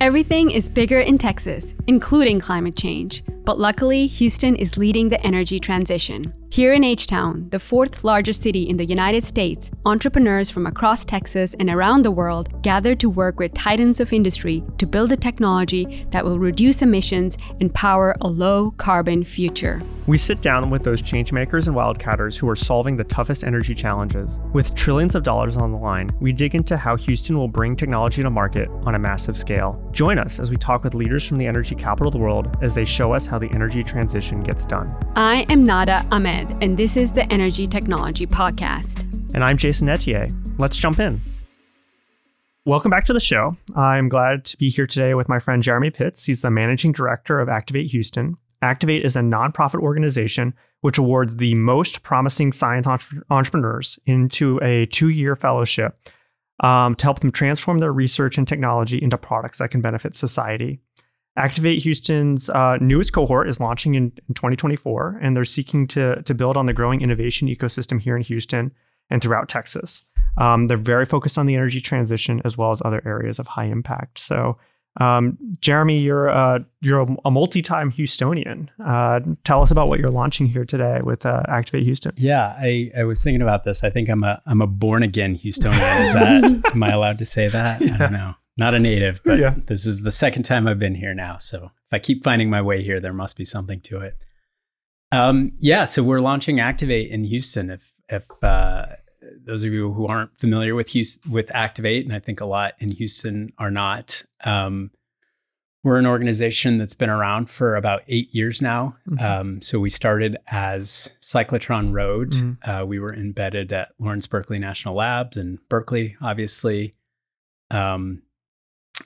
Everything is bigger in Texas, including climate change. But luckily, Houston is leading the energy transition. Here in H Town, the fourth largest city in the United States, entrepreneurs from across Texas and around the world gather to work with titans of industry to build a technology that will reduce emissions and power a low carbon future. We sit down with those changemakers and wildcatters who are solving the toughest energy challenges. With trillions of dollars on the line, we dig into how Houston will bring technology to market on a massive scale. Join us as we talk with leaders from the energy capital of the world as they show us how the energy transition gets done. I am Nada Ahmed and this is the Energy Technology Podcast. And I'm Jason Ethier. Let's jump in. Welcome back to the show. I'm glad to be here today with my friend Jeremy Pitts. He's the managing director of Activate Houston. Activate is a nonprofit organization which awards the most promising science entre- entrepreneurs into a two year fellowship um, to help them transform their research and technology into products that can benefit society. Activate Houston's uh, newest cohort is launching in, in 2024, and they're seeking to, to build on the growing innovation ecosystem here in Houston and throughout Texas. Um, they're very focused on the energy transition as well as other areas of high impact. So, um, Jeremy, you're uh, you're a, a, multi-time Houstonian. Uh, tell us about what you're launching here today with uh, Activate Houston. Yeah, I, I was thinking about this. I think I'm a I'm a born again Houstonian. Is that am I allowed to say that? Yeah. I don't know not a native, but yeah. this is the second time I've been here now. So if I keep finding my way here, there must be something to it. Um, yeah, so we're launching Activate in Houston. If if uh, those of you who aren't familiar with Houston, with Activate, and I think a lot in Houston are not, um, we're an organization that's been around for about eight years now. Mm-hmm. Um, so we started as Cyclotron Road. Mm-hmm. Uh, we were embedded at Lawrence Berkeley National Labs in Berkeley, obviously. Um,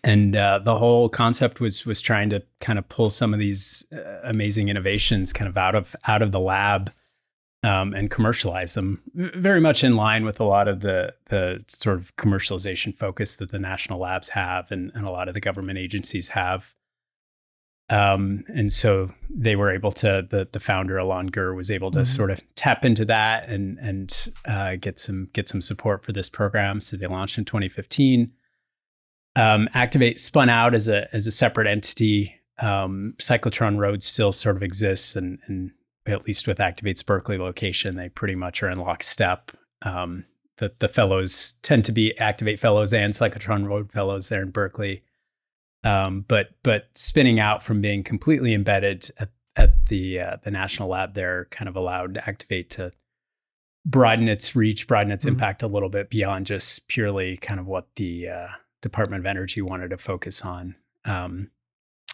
and uh, the whole concept was was trying to kind of pull some of these uh, amazing innovations kind of out of out of the lab um, and commercialize them very much in line with a lot of the the sort of commercialization focus that the national labs have and, and a lot of the government agencies have. Um, and so they were able to the the founder Ilan Gur was able to mm-hmm. sort of tap into that and and uh, get some get some support for this program. So they launched in 2015 um, Activate spun out as a as a separate entity. Um, Cyclotron Road still sort of exists, and, and at least with Activate's Berkeley location, they pretty much are in lockstep. Um, the the fellows tend to be Activate fellows and Cyclotron Road fellows there in Berkeley. Um, but but spinning out from being completely embedded at, at the uh, the national lab there kind of allowed Activate to broaden its reach, broaden its mm-hmm. impact a little bit beyond just purely kind of what the uh, Department of Energy wanted to focus on. Um,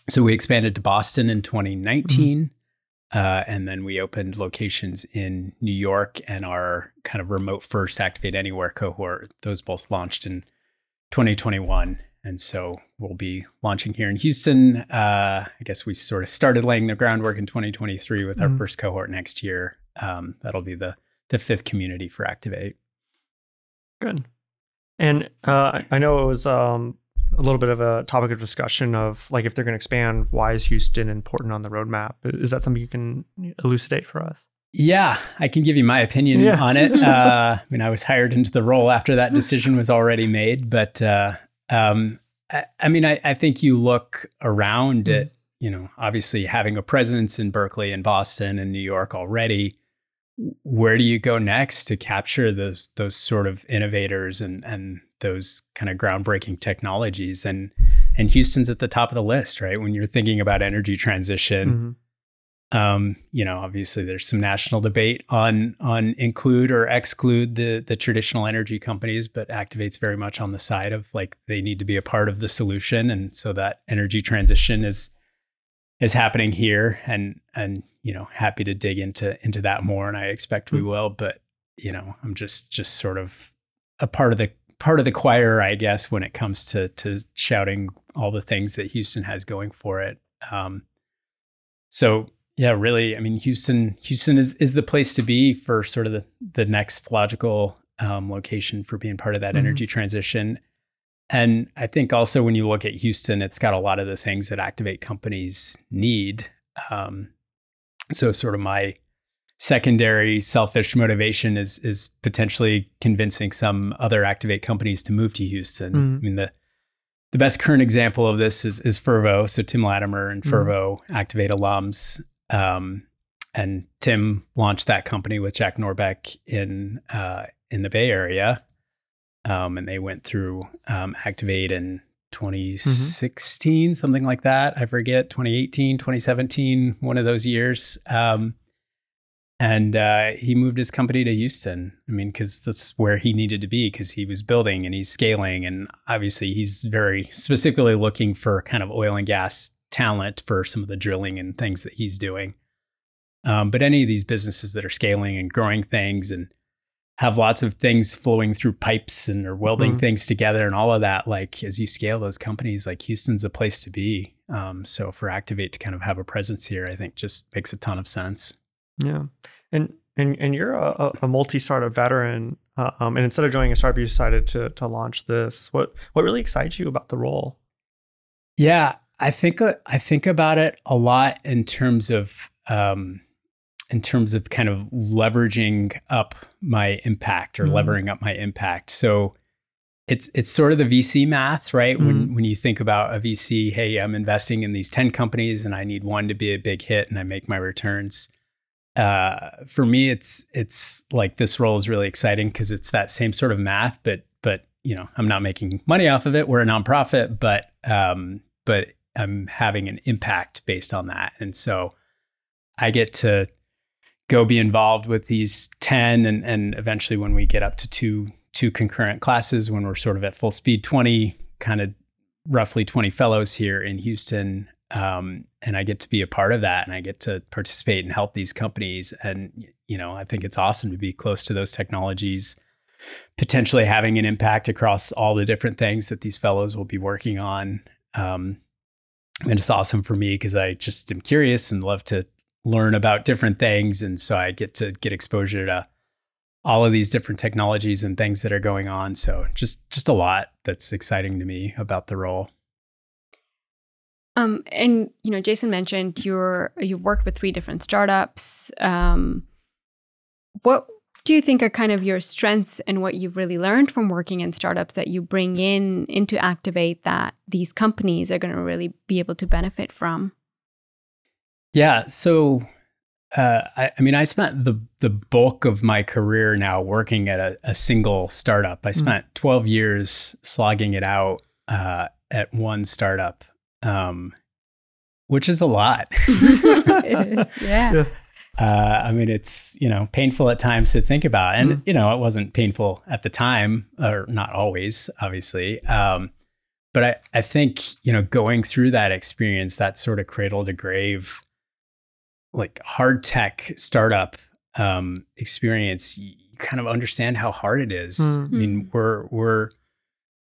so we expanded to Boston in 2019. Mm-hmm. Uh, and then we opened locations in New York and our kind of remote first Activate Anywhere cohort. Those both launched in 2021. And so we'll be launching here in Houston. Uh, I guess we sort of started laying the groundwork in 2023 with mm-hmm. our first cohort next year. Um, that'll be the the fifth community for Activate. Good. And uh, I know it was um, a little bit of a topic of discussion of like if they're going to expand, why is Houston important on the roadmap? Is that something you can elucidate for us? Yeah, I can give you my opinion yeah. on it. Uh, I mean, I was hired into the role after that decision was already made, but uh, um, I, I, mean, I, I, think you look around mm-hmm. at, you know, obviously having a presence in Berkeley and Boston and New York already where do you go next to capture those those sort of innovators and and those kind of groundbreaking technologies? And and Houston's at the top of the list right? When you're thinking about energy transition mm-hmm. um, you know obviously there's some national debate on on include or exclude the the traditional energy companies but activates very much on the side of like they need to be a part of the solution. And so that energy transition is is happening here. And and you know happy to dig into into that more and i expect we will but you know i'm just just sort of a part of the part of the choir i guess when it comes to to shouting all the things that houston has going for it um so yeah really i mean houston houston is is the place to be for sort of the the next logical um, location for being part of that mm-hmm. energy transition and I think also when you look at Houston, it's got a lot of the things that Activate companies need. Um, so, sort of my secondary selfish motivation is is potentially convincing some other Activate companies to move to Houston. Mm. I mean, the the best current example of this is, is Fervo. So Tim Latimer and mm-hmm. Fervo mm-hmm. Activate alums. Um, and Tim launched that company with Jack Norbeck in uh, in the Bay Area. Um, and they went through um, Activate in 2016, mm-hmm. something like that. I forget, 2018, 2017, one of those years. Um, and uh, he moved his company to Houston. I mean, because that's where he needed to be because he was building and he's scaling. And obviously, he's very specifically looking for kind of oil and gas talent for some of the drilling and things that he's doing. Um, but any of these businesses that are scaling and growing things and have lots of things flowing through pipes and are welding mm-hmm. things together and all of that, like as you scale those companies, like Houston's a place to be. Um, so for Activate to kind of have a presence here, I think just makes a ton of sense. Yeah, and and and you're a, a multi-startup veteran, uh, um, and instead of joining a startup, you decided to to launch this. What what really excites you about the role? Yeah, I think uh, I think about it a lot in terms of um, in terms of kind of leveraging up my impact or mm-hmm. levering up my impact. So it's it's sort of the VC math, right? Mm-hmm. When when you think about a VC, hey, I'm investing in these 10 companies and I need one to be a big hit and I make my returns uh, for me, it's it's like this role is really exciting because it's that same sort of math, but but you know, I'm not making money off of it. We're a nonprofit, but um, but I'm having an impact based on that, and so I get to go be involved with these 10 and and eventually when we get up to two two concurrent classes when we're sort of at full speed 20 kind of roughly 20 fellows here in Houston um, and I get to be a part of that and I get to participate and help these companies. And, you know, I think it's awesome to be close to those technologies, potentially having an impact across all the different things that these fellows will be working on. Um, and it's awesome for me because I just am curious and love to learn about different things. And so I get to get exposure to all of these different technologies and things that are going on. So just just a lot that's exciting to me about the role. Um, and you know, Jason mentioned you're you've worked with three different startups. Um, what do you think are kind of your strengths and what you've really learned from working in startups that you bring in into Activate that these companies are going to really be able to benefit from? Yeah, so uh, I, I, mean, I spent the the bulk of my career now working at a, a single startup. I mm. spent mm. 12 years slogging it out uh, at one startup um, which is a lot. it is, yeah. yeah. Uh, I mean, it's you know painful at times to think about, and mm. you know it wasn't painful at the time, or not always, obviously. Um, but I, I think you know going through that experience, that sort of cradle to grave, like hard tech startup um, experience, you kind of understand how hard it is. Mm. I mean, mm. we're we're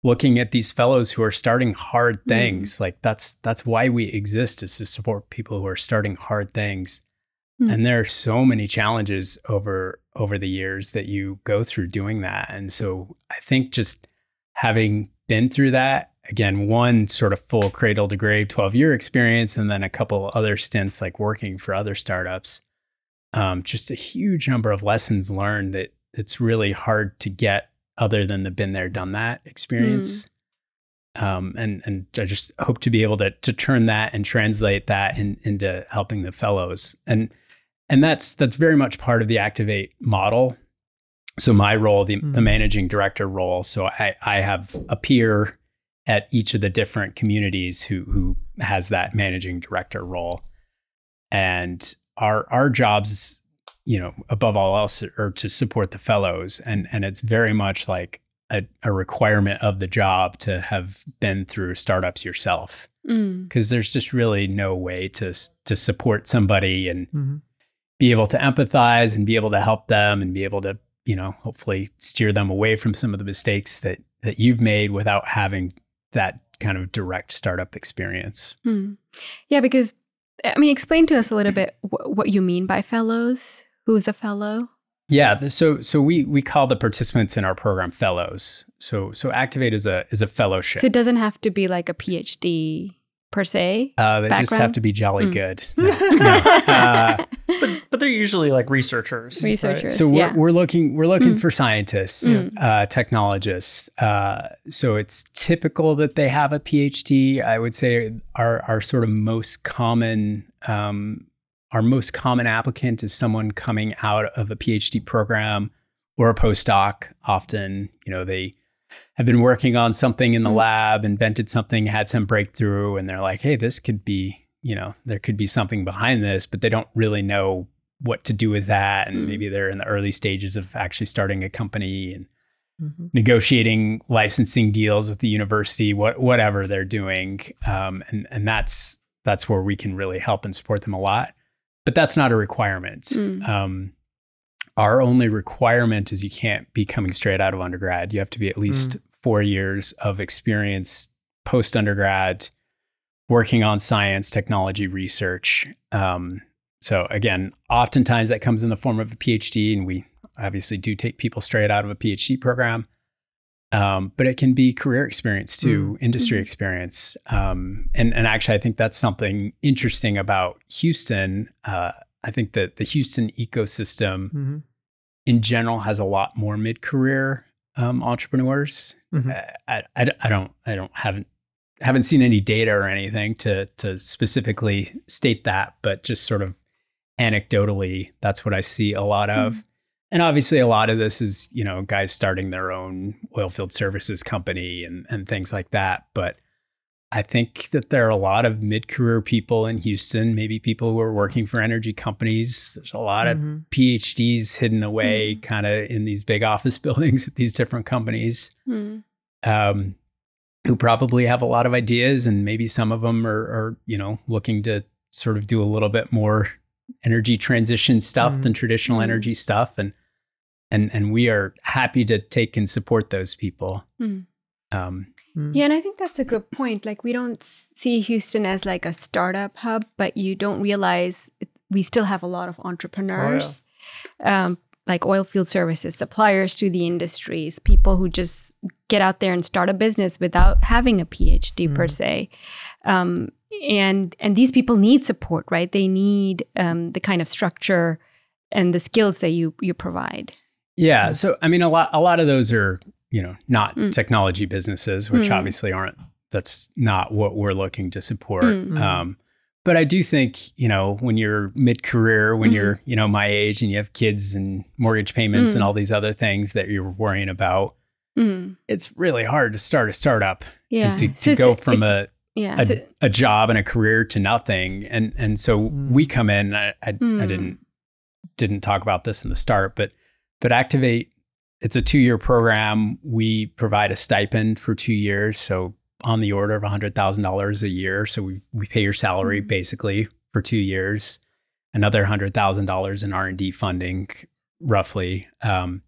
looking at these fellows who are starting hard things. Mm. Like that's that's why we exist is to support people who are starting hard things. Mm. And there are so many challenges over over the years that you go through doing that. And so I think just having been through that, again, one sort of full cradle to grave 12 year experience, and then a couple other stints like working for other startups. Um, just a huge number of lessons learned that it's really hard to get other than the been there, done that experience. Mm. Um, and and I just hope to be able to to turn that and translate that in, into helping the fellows. And and that's that's very much part of the Activate model. So my role, the, mm. the managing director role. So I I have a peer at each of the different communities who who has that managing director role. And our our jobs you know, above all else, are to support the fellows. And and it's very much like a, a requirement of the job to have been through startups yourself, because mm. there's just really no way to to support somebody and mm-hmm. be able to empathize and be able to help them and be able to you know hopefully steer them away from some of the mistakes that that you've made without having that kind of direct startup experience. Mm. Yeah, because I mean, explain to us a little bit wh- what you mean by fellows who's a fellow? Yeah, so so we we call the participants in our program fellows. So so Activate is a is a fellowship. So it doesn't have to be like a PhD per se? Uh, they background? just have to be jolly mm. good. No, no. Uh, but, but they're usually like researchers. Researchers. Right? So we're, yeah. we're looking we're looking mm. for scientists, mm. uh, technologists. Uh, so it's typical that they have a PhD. I would say our our sort of most common um, our most common applicant is someone coming out of a PhD program or a postdoc. Often, you know, they have been working on something in the mm. lab, invented something, had some breakthrough, and they're like, hey, this could be, you know, there could be something behind this, but they don't really know what to do with that. And mm. maybe they're in the early stages of actually starting a company and mm-hmm. negotiating licensing deals with the university, what whatever they're doing. Um, and and that's that's where we can really help and support them a lot. But that's not a requirement. Mm. Um, our only requirement is you can't be coming straight out of undergrad. You have to be at least mm. four years of experience post undergrad working on science, technology, research. Um, so again, oftentimes that comes in the form of a PhD, and we obviously do take people straight out of a PhD program. Um, but it can be career experience too, mm. industry mm-hmm. experience. Um, and, and actually, I think that's something interesting about Houston. Uh, I think that the Houston ecosystem mm-hmm. in general has a lot more mid-career um, entrepreneurs. Mm-hmm. Uh, I, I, I, don't I don't haven't haven't seen any data or anything to to specifically state that, but just sort of anecdotally, that's what I see a lot of. Mm-hmm. And obviously, a lot of this is you know guys starting their own oilfield services company and and things like that, but I think that there are a lot of mid career people in Houston, maybe people who are working for energy companies. There's a lot mm-hmm. of PhDs hidden away mm-hmm. kind of in these big office buildings at these different companies mm. um, who probably have a lot of ideas. And maybe some of them are, are, you know, looking to sort of do a little bit more energy transition stuff mm-hmm. than traditional mm-hmm. energy stuff. And, and, and we are happy to take and support those people. Mm. Um, Mm. Yeah, and I think that's a good point. Like, we don't see Houston as like a startup hub, but you don't realize we still have a lot of entrepreneurs, oh, yeah. um, like oil field services, suppliers to the industries, people who just get out there and start a business without having a PhD mm. per se. Um, and and these people need support, right? They need um, the kind of structure and the skills that you you provide. Yeah. So I mean, a lot a lot of those are you know, not mm. technology businesses, which mm. obviously aren't, that's not what we're looking to support. Mm. Um, but I do think, you know, when you're mid career, when mm-hmm. you're, you know, my age and you have kids and mortgage payments and mm. all these other things that you're worrying about, mm. it's really hard to start a startup. Yeah. To, to so go from a, yeah, a, so, a, job and a career to nothing. And, and so mm. we come in, I, I, I didn't, didn't talk about this in the start, but, but Activate it's a two year program. We provide a stipend for two years. So on the order of $100,000 a year. So we, we pay your salary mm-hmm. basically for two years, another $100,000 in R&D funding roughly. Um,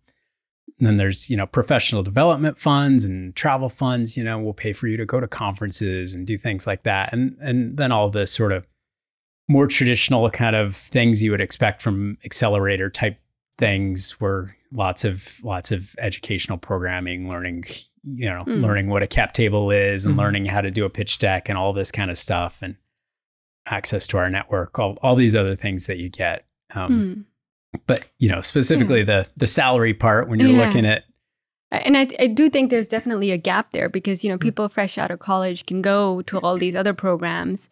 then there's, you know, professional development funds and travel funds, you know, we'll pay for you to go to conferences and do things like that. And, and then all this sort of more traditional kind of things you would expect from accelerator type things where lots of lots of educational programming, learning, you know, mm. learning what a cap table is and mm-hmm. learning how to do a pitch deck and all this kind of stuff and access to our network, all, all these other things that you get. Um, mm. But you know, specifically yeah. the the salary part when you're yeah. looking at and I, I do think there's definitely a gap there because you know hmm. people fresh out of college can go to all these other programs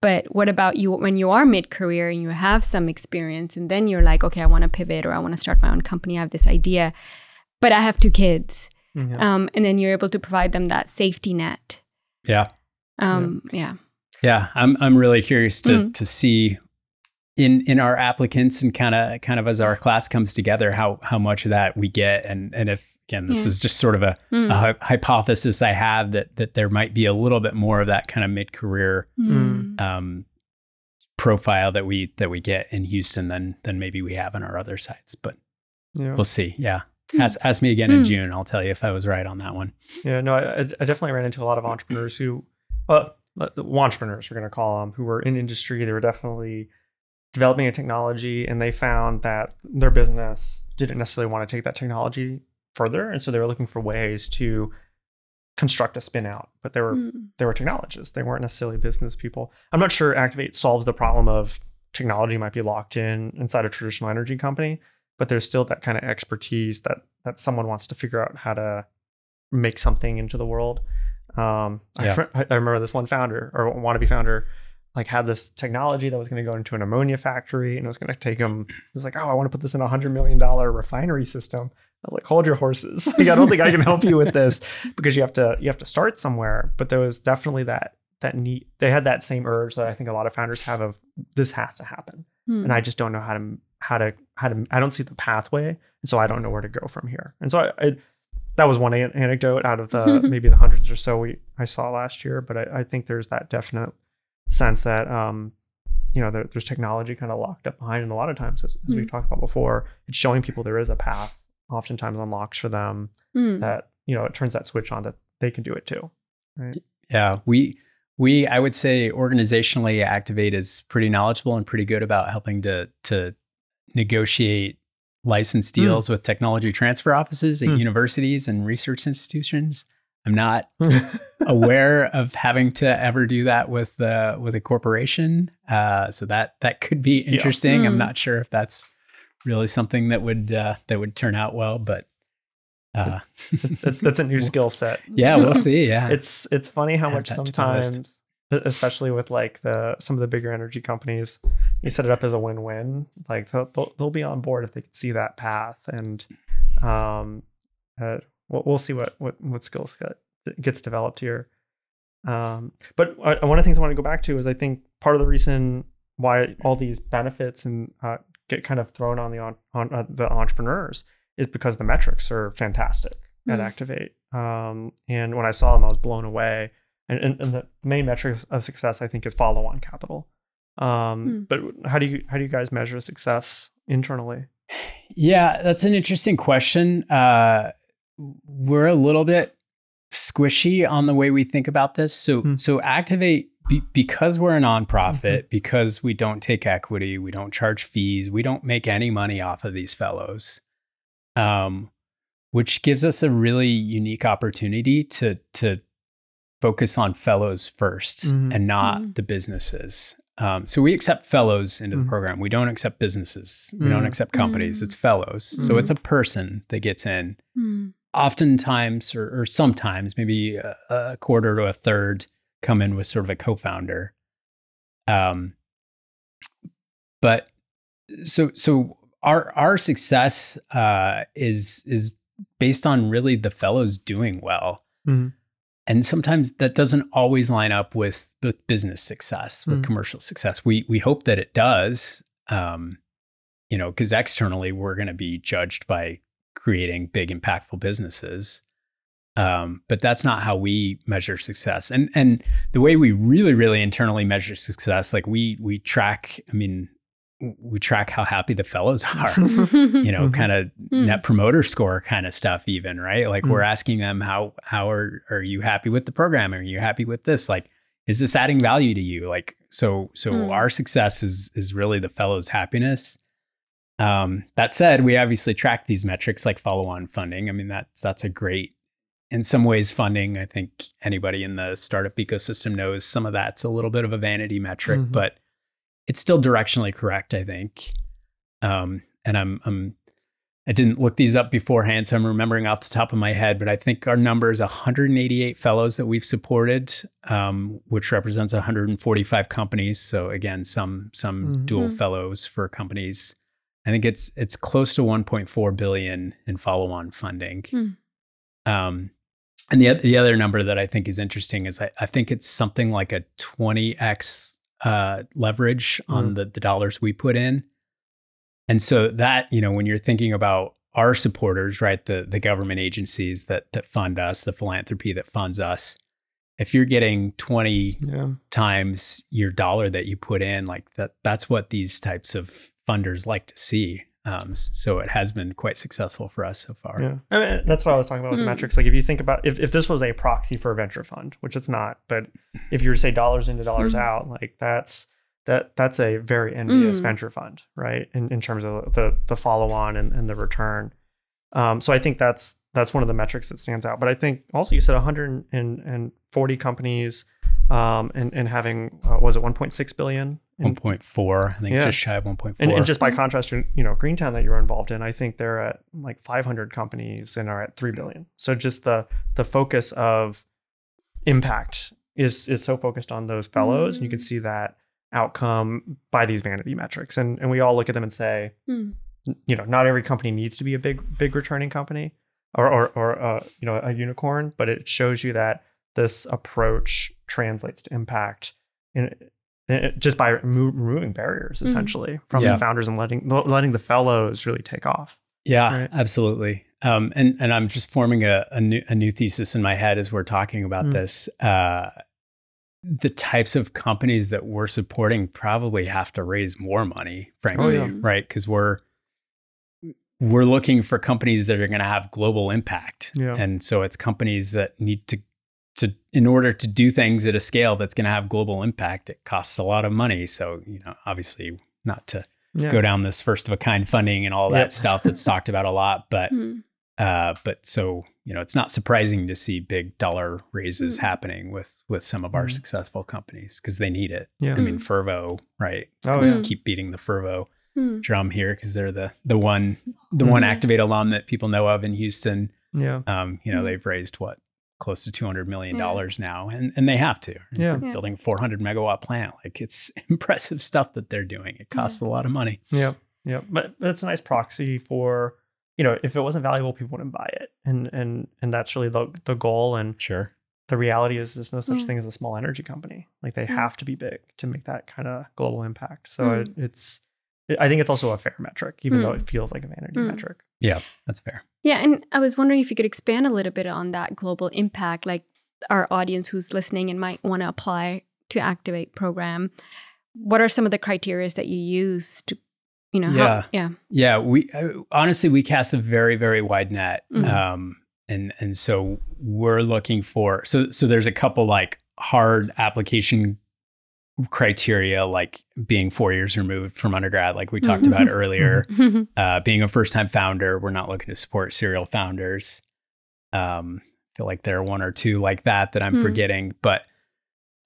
but what about you when you are mid career and you have some experience and then you're like, okay, I want to pivot or I want to start my own company. I have this idea, but I have two kids. Mm-hmm. Um, and then you're able to provide them that safety net. Yeah. Um, yeah. yeah. Yeah. I'm, I'm really curious to, mm-hmm. to see in, in our applicants and kind of, kind of as our class comes together, how, how much of that we get. And, and if, again, this yeah. is just sort of a, mm. a, hypothesis I have that that there might be a little bit more of that kind of mid career mm. um, profile that we that we get in Houston than than maybe we have in our other sites. But yeah. we'll see. Yeah. Hmm. Ask, ask me again mm. in June. I'll tell you if I was right on that one. Yeah, no, I, I definitely ran into a lot of entrepreneurs who, well, entrepreneurs, we're going to call them, who were in industry. They were definitely developing a technology and they found that their business didn't necessarily want to take that technology further. And so they were looking for ways to construct a spin out, but they were mm. they were technologists. They weren't necessarily business people. I'm not sure Activate solves the problem of technology might be locked in inside a traditional energy company, but there's still that kind of expertise that that someone wants to figure out how to make something into the world. Um, yeah. I, I remember this one founder or wannabe founder like had this technology that was going to go into an ammonia factory and it was going to take him it was like oh i want to put this in a hundred million dollar refinery system i was like hold your horses. Like i don't think i can help you with this because you have to you have to start somewhere. But there was definitely that that need they had that same urge that i think a lot of founders have of this has to happen. Hmm. and i just don't know how to how to how to i don't see the pathway. And so i don't know where to go from here. And so i, I that was one an- anecdote out of the maybe the hundreds or so we I saw last year, but I, I think there's that definite sense that um, you know there, there's technology kind of locked up behind, and a lot of times, as, as mm. we talked about before, it's showing people there is a path. Oftentimes unlocks for them mm. that you know it turns that switch on that they can do it too. Right? Yeah, we we I would say organizationally, Activate is pretty knowledgeable and pretty good about helping to to negotiate license hmm. deals mm. with technology transfer offices at mm. universities and research institutions. I'm not aware of having to ever do that with uh, with a corporation, uh, so that that could be interesting. Yeah. Mm. I'm not sure if that's really something that would uh, that would turn out well, but uh, that's a new skill set. Yeah, we'll see. Yeah, it's it's funny how much sometimes especially with like the some of the bigger energy companies you set it up as a win-win like they'll, they'll, they'll be on board if they can see that path and um uh, we'll, we'll see what what what skills get, gets developed here um but uh, one of the things i want to go back to is i think part of the reason why all these benefits and uh, get kind of thrown on the on, on uh, the entrepreneurs is because the metrics are fantastic mm. at activate um and when i saw them i was blown away and, and, and the main metric of success, I think, is follow-on capital. Um, hmm. But how do you how do you guys measure success internally? Yeah, that's an interesting question. Uh, we're a little bit squishy on the way we think about this. So hmm. so activate be, because we're a nonprofit, mm-hmm. because we don't take equity, we don't charge fees, we don't make any money off of these fellows. Um, which gives us a really unique opportunity to to focus on fellows 1st mm-hmm. and not mm-hmm. the businesses. Um, so we accept fellows into the mm-hmm. program. We don't accept businesses. We don't mm-hmm. accept companies. Mm-hmm. It's fellows. So it's a person that gets in. Oftentimes, or, or, sometimes, maybe a, a, quarter to a third come in with sort of a co-founder. Um, but so so our our success uh, is is based on really the fellows doing well. Mm-hmm. And sometimes that doesn't always line up with, with business success, with mm. commercial success. We we hope that it does, um, you know, because externally we're going to be judged by creating big, impactful businesses. Um, but that's not how we measure success. And and the way we really, really internally measure success, like we we track. I mean, we track how happy the fellows are, you know, mm-hmm. kind of mm. net promoter score kind of stuff, even right. Like mm. we're asking them how how are are you happy with the program? Are you happy with this? Like, is this adding value to you? Like, so so mm. our success is is really the fellows' happiness. Um, that said, we obviously track these metrics like follow on funding. I mean, that's that's a great in some ways funding. I think anybody in the startup ecosystem knows some of that's a little bit of a vanity metric, mm-hmm. but it's still directionally correct, I think. Um, and I'm, I'm, I didn't look these up beforehand, so I'm remembering off the top of my head, but I think our number is 188 fellows that we've supported, um, which represents 145 companies. So again, some some mm-hmm. dual fellows for companies. I think it's it's close to 1.4 billion in follow-on funding. Mm. Um, and the the other number that I think is interesting is I, I think it's something like a 20x uh, leverage mm-hmm. on the, the dollars we put in. And so that, you know, when you're thinking about our supporters, right, the the government agencies that that fund us, the philanthropy that funds us, if you're getting 20 yeah. times your dollar that you put in, like that that's what these types of funders like to see. Um, so it has been quite successful for us so far. Yeah, I mean, that's what I was talking about with mm. the hmm. metrics. Like if you think about if, if this was a proxy for a venture fund, which it's not, but if you were to say dollars into dollars mm. out, like that's that that's a very envious mm. venture fund, right? In in terms of the the follow on and, and the return. Um, so I think that's that's one of the metrics that stands out. But I think also you said 140 companies um, and, and having, uh, was it 1.6 billion? 1.4, I think yeah. just shy of 1.4. And, and, just by contrast to, you know, Greentown that you were involved in, I think they're at like 500 companies and are at 3 billion. So just the, the focus of impact is, is so focused on those fellows. Mm. And you can mm. see that outcome by these vanity metrics. And, and we all look at them and say, mm. you know, not every company needs to be a big, big returning company or, or, or uh, you know, a unicorn, but it shows you that this approach translates to impact in, in just by removing barriers mm-hmm. essentially mm-hmm. from yeah. the founders and letting letting the fellows really take off. Yeah, right? absolutely. Um, and and I'm just forming a, a new a new thesis in my head as we're talking about mm. this. Uh, the types of companies that we're supporting probably have to raise more money, frankly, oh, yeah. right? Because we're we're looking for companies that are going to have global impact, yeah. and so it's companies that need to to in order to do things at a scale that's going to have global impact, it costs a lot of money. So you know, obviously, not to yeah. go down this first of a kind funding and all that yep. stuff that's talked about a lot, but mm. uh, but so you know, it's not surprising to see big dollar raises mm. happening with with some of our mm. successful companies because they need it. Yeah. I mean, hmm. Fervo, right? Oh yeah. Keep beating the Fervo hmm. drum here because they're the the one the one hmm. Activate alum that people know of in Houston. Yeah. Um, you know, they've raised what close to 200 million dollars yeah. now and and they have to yeah. yeah. building 400 megawatt plant like it's impressive stuff that they're doing it costs yeah. a lot of money yeah yeah but that's a nice proxy for you know if it wasn't valuable people wouldn't buy it and and and that's really the the goal and sure the reality is there's no such mm. thing as a small energy company like they mm. have to be big to make that kind of global impact so mm. it, it's I think it's also a fair metric, even mm. though it feels like a vanity mm. metric. Yeah, that's fair. Yeah, and I was wondering if you could expand a little bit on that global impact, like our audience who's listening and might want to apply to Activate program. What are some of the criteria that you use to, you know, yeah, how, yeah, yeah. We uh, honestly we cast a very very wide net, mm-hmm. um, and and so we're looking for so so there's a couple like hard application criteria like being four years removed from undergrad, like we talked about earlier, uh, being a first time founder. We're not looking to support serial founders. Um, I feel like there are one or two like that that I'm mm. forgetting, but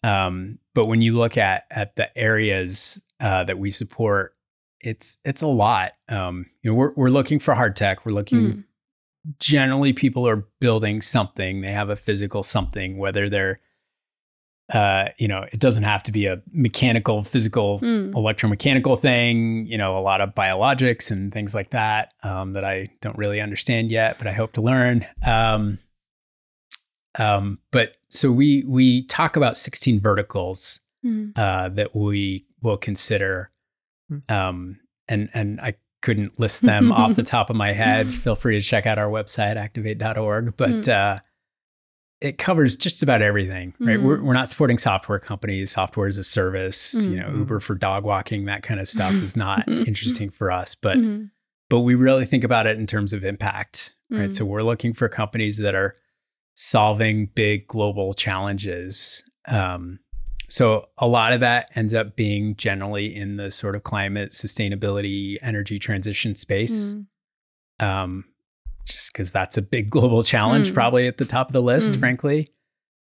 um, but when you look at at the areas uh, that we support, it's it's a lot. Um, you know, we're we're looking for hard tech. We're looking. Mm. Generally, people are building something. They have a physical something, whether they're uh, you know, it doesn't have to be a mechanical, physical, mm. electromechanical thing. You know, a lot of biologics and things like that um, that I don't really understand yet, but I hope to learn. Um, um, but so we we talk about 16 verticals mm. uh, that we will consider, mm. um, and and I couldn't list them off the top of my head. Feel free to check out our website activate.org, but. Mm. Uh, it covers just about everything, right? Mm-hmm. We're, we're not supporting software companies. Software as a service, mm-hmm. you know, Uber for dog walking, that kind of stuff is not interesting for us. But mm-hmm. but we really think about it in terms of impact, right? So we're looking for companies that are solving big global challenges. Um, so a lot of that ends up being generally in the sort of climate, sustainability, energy transition space. Mm. Um, just because that's a big global challenge, mm. probably at the top of the list, mm. frankly.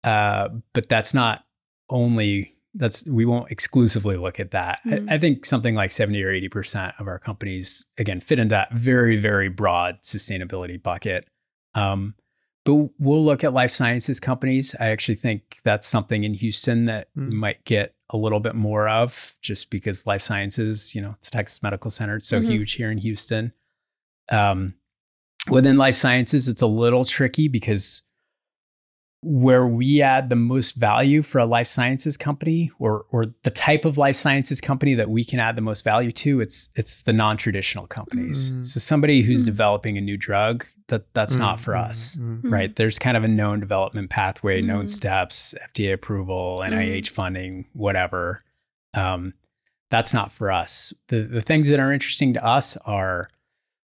Uh, but that's not only that's we won't exclusively look at that. Mm. I, hmm. I, think something like 70 or 80% of our companies, again, fit in that very, very broad sustainability bucket. Um, but we'll look at life sciences companies. I actually think that's something in Houston that mm. might get a little bit more of just because life sciences, you know, it's Texas Medical Center. It's so mm-hmm. huge here in Houston. Um, Within life sciences, it's a little tricky because where we add the most value for a life sciences company or or the type of life sciences company that we can add the most value to it's it's the non-traditional companies mm. so somebody who's mm. developing a new drug that that's mm. not for mm, us mm, mm. right there's kind of a known development pathway known steps fda approval nih funding whatever um, that's not for us the the things that are interesting to us are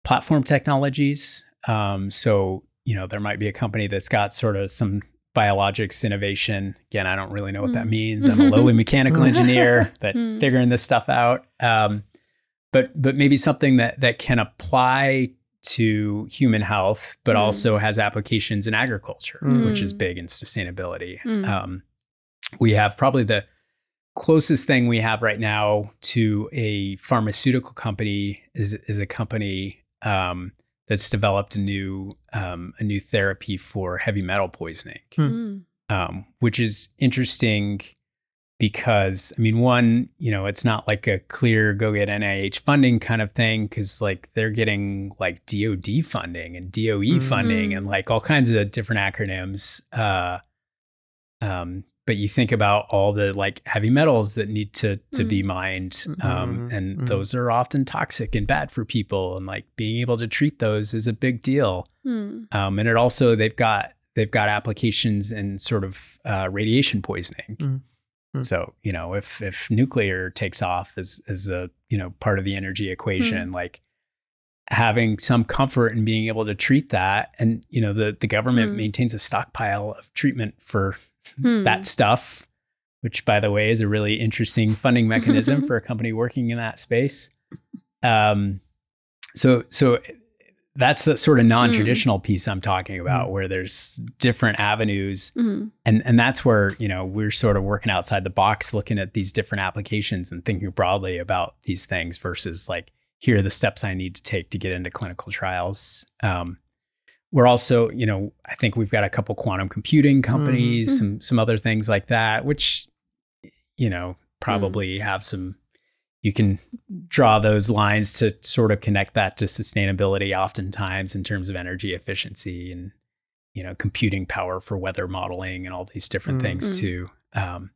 platform technologies. Um, so, you know, there might be a company that's got sort of some biologics innovation. Again, I don't really know what mm. that means. I'm a lowly mechanical engineer, but mm. figuring this stuff out. Um, but but maybe something that that can apply to human health, but mm. also has applications in agriculture, mm. which is big in sustainability. Mm. Um, we have probably the closest thing we have right now to a pharmaceutical company is is a company um, that's developed a new um, a new therapy for heavy metal poisoning, hmm. um, which is interesting because I mean, one, you know, it's not like a clear go get NIH funding kind of thing because like they're getting like DoD funding and DOE mm-hmm. funding and like all kinds of different acronyms. Uh, um, but you think about all the like heavy metals that need to to mm. be mined um, mm-hmm. and mm-hmm. those are often toxic and bad for people and like being able to treat those is a big deal mm. um, and it also they've got they've got applications in sort of uh, radiation poisoning mm. so you know if if nuclear takes off as as a you know part of the energy equation like having some comfort in being able to treat that and you know the the government maintains a stockpile of treatment for hmm. that stuff, which by the way is a really interesting funding mechanism for a company working in that space. Um, so so that's the sort of hmm. non-traditional mm. piece I'm talking about, mm. where there's different avenues, mm. and and that's where you know we're sort of working outside the box, looking at these different applications and thinking broadly about these things versus like here are the steps I need to take to get into clinical trials. Um, we're also, you know, I think we've got a couple quantum computing companies, mm-hmm. some some other things like that, which, you know, probably mm. have some. You can draw those lines to sort of connect that to sustainability, oftentimes in terms of energy efficiency and you know computing power for weather modeling and all these different mm-hmm. things too. Um,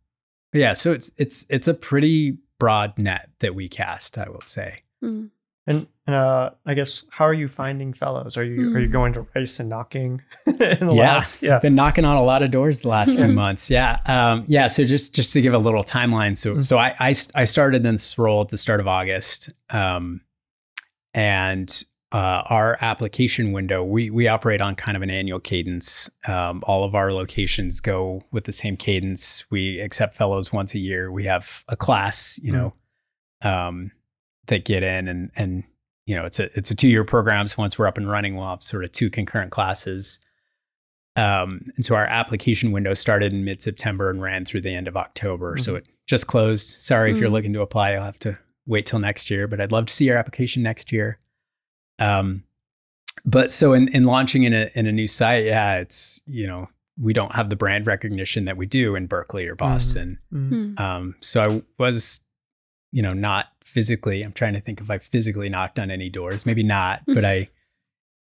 yeah, so it's it's it's a pretty broad net that we cast, I will say. Mm. And uh, I guess how are you finding fellows? Are you mm. are you hmm. going to race and knocking in the yeah. labs? Yeah, been knocking on a lot of doors the last few months. Yeah, um, yeah. So just just to give a little timeline. So mm. so I, I, I started this role at the start of August, um, and uh, our application window we we operate on kind of an annual cadence. Um, all of our locations go with the same cadence. We accept fellows once a year. We have a class, you mm. know. That get in and and you know it's a it's a two year program. So once we're up and running, we'll have sort of two concurrent classes. Um, and so our application window started in mid September and ran through the end of October. Mm-hmm. So it just closed. Sorry mm-hmm. if you're mm. looking to apply, you'll have to wait till next year. But I'd love to see your application next year. Um, but so in, in launching in a in a new site, yeah, it's you know we don't have the brand recognition that we do in Berkeley or mm-hmm. Boston. Mm-hmm. Um, so I was you know, not physically. I'm trying to think if I physically knocked on any doors. Maybe not, but I,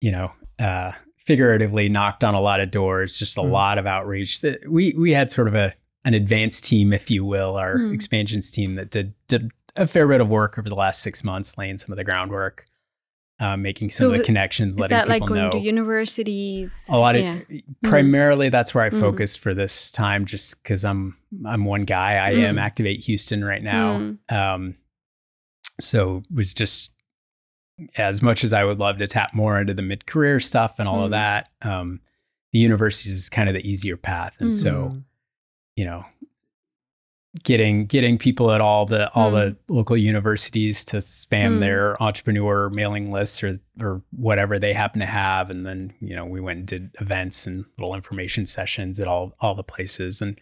you know, uh, figuratively knocked on a lot of doors. Just a mm. lot of outreach. That we we had sort of a an advanced team, if you will, our mm. expansions team that did did a fair bit of work over the last six months, laying some of the groundwork. Uh, making some so of the connections, is letting that like going know. to universities? A lot of yeah. primarily that's where I mm. focused for this time, just because I'm I'm one guy. I mm. am Activate Houston right now. Mm. Um, so it was just as much as I would love to tap more into the mid career stuff and all of mm. that. Um, the universities is kind of the easier path, and so mm. you know getting getting people at all the all mm. the local universities to spam mm. their entrepreneur mailing lists or or whatever they happen to have and then you know we went and did events and little information sessions at all all the places and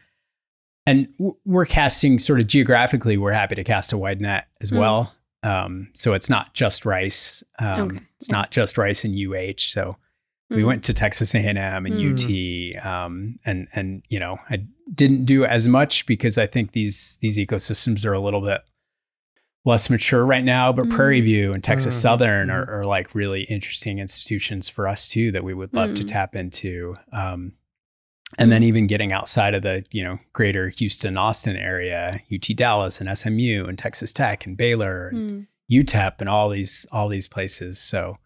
and we're casting sort of geographically we're happy to cast a wide net as mm. well um, so it's not just Rice um, okay. it's yeah. not just Rice and uh so we mm. went to Texas A&M and mm. UT, um, and and you know I didn't do as much because I think these these ecosystems are a little bit less mature right now. But mm. Prairie View and Texas mm. Southern are, are, like really interesting institutions for us too that we would love to tap into. Um, and then even getting outside of the you know greater Houston Austin area, UT Dallas and SMU and Texas Tech and Baylor and UTEP and all these all these places. So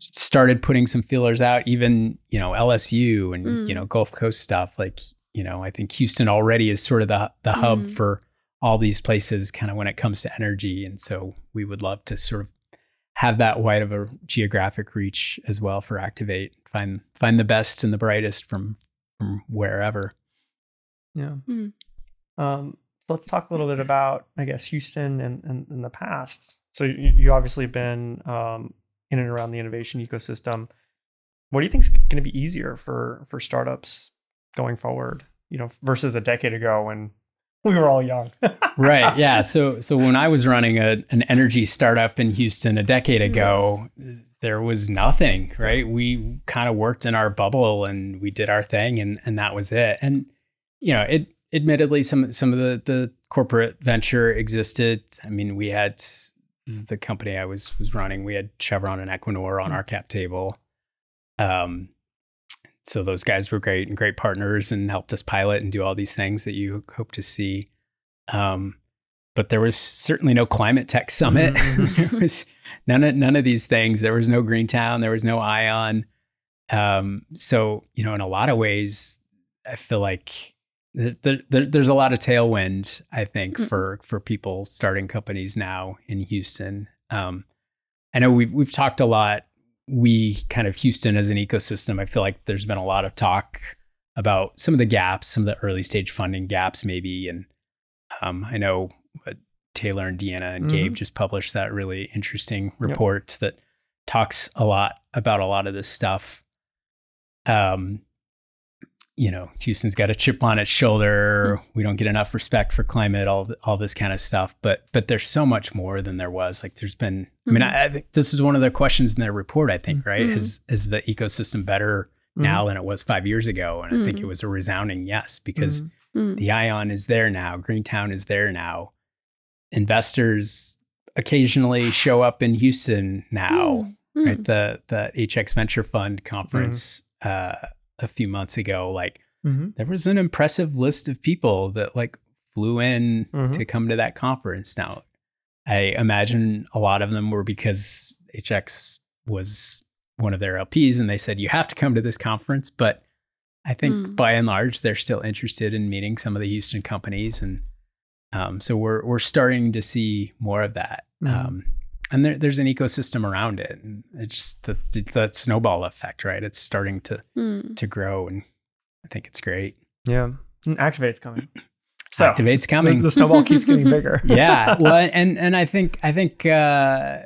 started putting some feelers out, even, you know, LSU and, mm. you know, Gulf Coast stuff. Like, you know, I think Houston already is sort of the, the mm. hub for all these places kind of when it comes to energy. And so we would love to sort of have that wide of a geographic reach as well for Activate, find, find the best and the brightest from, from wherever. Yeah. Mm. Um, so let's talk a little bit about, I guess, Houston and in, in, in, the past. So you, you obviously been um, in and around the innovation ecosystem. What do you think is going to be easier for for startups going forward? You know, versus a decade ago when we were all young. right. Yeah. So so when I was running a, an energy startup in Houston a decade mm-hmm. ago, there was nothing. Right. We kind of worked in our bubble and we did our thing, and and that was it. And you know, it admittedly some some of the the corporate venture existed. I mean, we had the company I was was running. We had Chevron and Equinor on mm. our cap table. Um, so those guys were great and great partners and helped us pilot and do all these things that you hope to see. Um, but there was certainly no climate tech summit. Mm-hmm. there was none of none of these things. There was no Greentown. There was no Ion. Um, so you know, in a lot of ways, I feel like there, there, there's a lot of tailwind, I think, mm-hmm. for for people starting companies now in Houston. Um, I know we've we've talked a lot. We kind of Houston as an ecosystem. I feel like there's been a lot of talk about some of the gaps, some of the early stage funding gaps, maybe. And um, I know uh, Taylor and Deanna and mm-hmm. Gabe just published that really interesting report yep. that talks a lot about a lot of this stuff. Um, you know, Houston's got a chip on its shoulder. Mm-hmm. We don't get enough respect for climate, all all this kind of stuff. But but there's so much more than there was. Like there's been. Mm-hmm. I mean, I, I, think this is one of the questions in their report. I think right mm-hmm. is is the ecosystem better now mm-hmm. than it was five years ago? And I think it was a resounding yes because the Ion is there now. Greentown is there now. Investors occasionally show up in Houston now. Right, the the HX Venture Fund conference. Uh, a few months ago, like mm-hmm. there was an impressive list of people that like flew in mm-hmm. to come to that conference. Now, I imagine a lot of them were because HX was one of their LPs and they said, you have to come to this conference. But I think mm. by and large, they're still interested in meeting some of the Houston companies. And um, so we're, we're starting to see more of that. Mm. Um, and there, there's an ecosystem around it and it's just the, the snowball effect right it's starting to mm. to grow and i think it's great yeah and activate's coming so activate's coming the, the snowball keeps getting bigger yeah well and and i think i think uh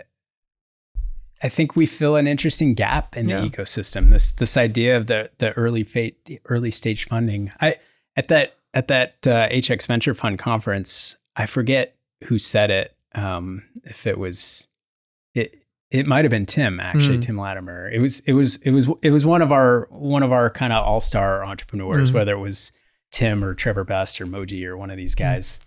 I think we fill an interesting gap in yeah. the ecosystem. This this idea of the the early fate, the early stage funding. I at that at that uh, HX Venture Fund conference, I forget who said it. Um, if it was it it might have been Tim actually, mm. Tim Latimer. It was it was it was it was one of our one of our kind of all star entrepreneurs, mm. whether it was Tim or Trevor Best or Moji or one of these mm. guys.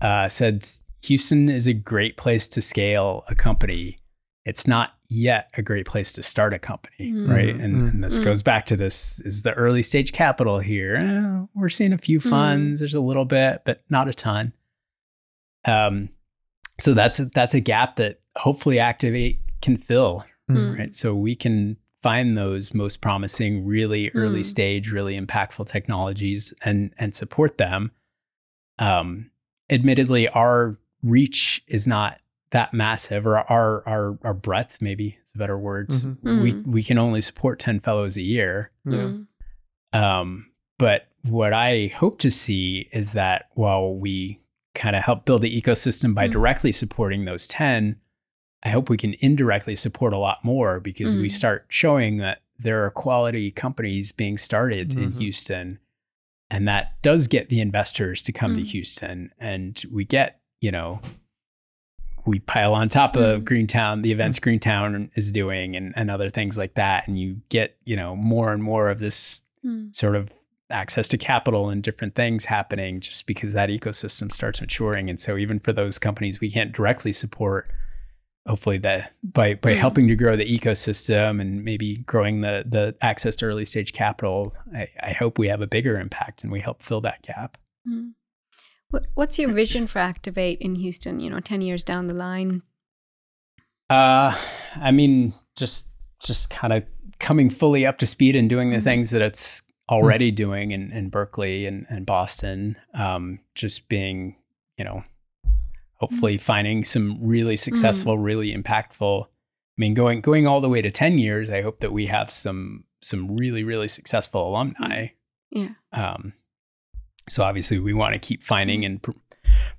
Uh, said Houston is a great place to scale a company. It's not yet a great place to start a company, mm. right? And, mm. and this mm. goes back to this: is the early stage capital here? Eh, we're seeing a few mm. funds. There's a little bit, but not a ton. Um, so that's a, that's a gap that hopefully Activate can fill, mm. right? So we can find those most promising, really early mm. stage, really impactful technologies and and support them. Um, admittedly, our reach is not that massive, or our our our breadth maybe is a better word. Mm-hmm. Mm. We we can only support ten fellows a year. Yeah. Um, but what I hope to see is that while we kind of help build the ecosystem by mm. directly supporting those 10, I hope we can indirectly support a lot more because mm. we start showing that there are quality companies being started mm-hmm. in Houston. And that does get the investors to come to Houston. And we get, you know, we pile on top of mm. Greentown, the events. Greentown is doing and, and other things like that. And you get, you know, more and more of this sort of access to capital and different things happening just because that ecosystem starts maturing. And so even for those companies we can't directly support, hopefully that by by mm. helping to grow the ecosystem and maybe growing the the access to early stage capital, I, I hope we have a bigger impact and we help fill that gap. Mm. What's your vision for Activate in Houston? You know, ten years down the line. Uh, I mean, just just kind of coming fully up to speed and doing the mm-hmm. things that it's already mm-hmm. doing in, in Berkeley and, and Boston. Um, just being, you know, hopefully mm-hmm. finding some really successful, mm-hmm. really impactful. I mean, going going all the way to ten years. I hope that we have some some really really successful alumni. Yeah. Um, so obviously, we want to keep finding and pr-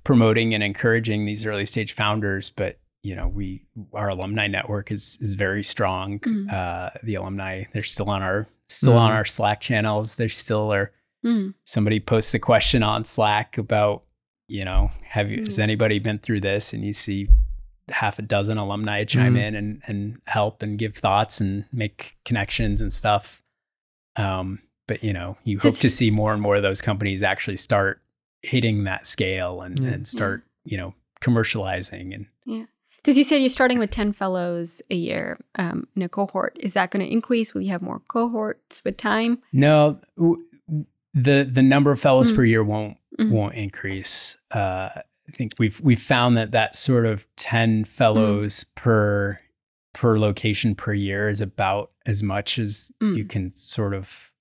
promoting and encouraging these early stage founders, but you know, we our alumni network is is very strong. Mm. Uh, the alumni they're still on our still on Mm. our Slack channels. They still are. Mm. Somebody posts a question on Slack about you know have you has Mm. anybody been through this and you see half a dozen alumni chime Mm. in and and help and give thoughts and make connections and stuff. Um, but you know, you So hope to see more and more of those companies actually start hitting that scale and, Yeah. and start, you know, commercializing and Because you said you're starting with 10 fellows a year um, in a cohort. Is that going to increase? Will you have more cohorts with time? no w- the the number of fellows Mm. per year won't Mhm. won't increase. Uh, I think we've we've found that that sort of Mm. ten fellows per per location per year is about as much as Mm. you can sort of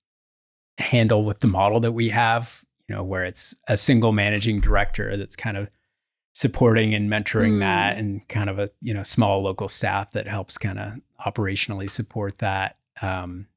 handle with the model that we have. You know, where it's a single managing director that's kind of supporting and mentoring Mm. that, and kind of a you know small local staff that helps kind of operationally support that. Um,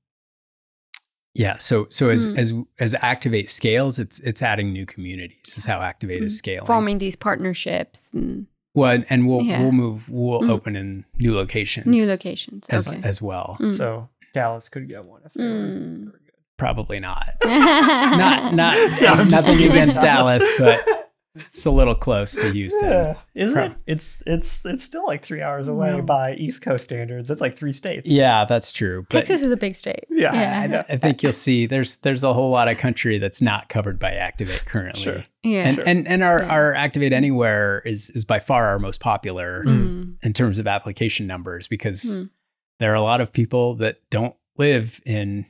yeah. So so as Mm. as as Activate scales, it's it's adding new communities. Is how Activate is Mm. scaling. Forming these partnerships and Well, and- and we'll Yeah. we'll move. We'll Mm. open in new locations. new locations. as okay. as well. Mm. So Dallas could get one if they were Mm. very good. Probably not. Not not Yeah, nothing kidding. against Dallas, but it's a little close to Houston. Yeah, isn't Pro- it? It's it's it's still like three hours away No. by East Coast standards. It's like three states. Yeah, that's true. But Texas is a big state. Yeah, I, know- I think you'll see there's there's a whole lot of country that's not covered by Activate currently. Sure. Yeah. And, Sure. and and our, Yeah. our Activate Anywhere is is by far our most popular Mm. in terms of application numbers because Mm. there are a lot of people that don't live in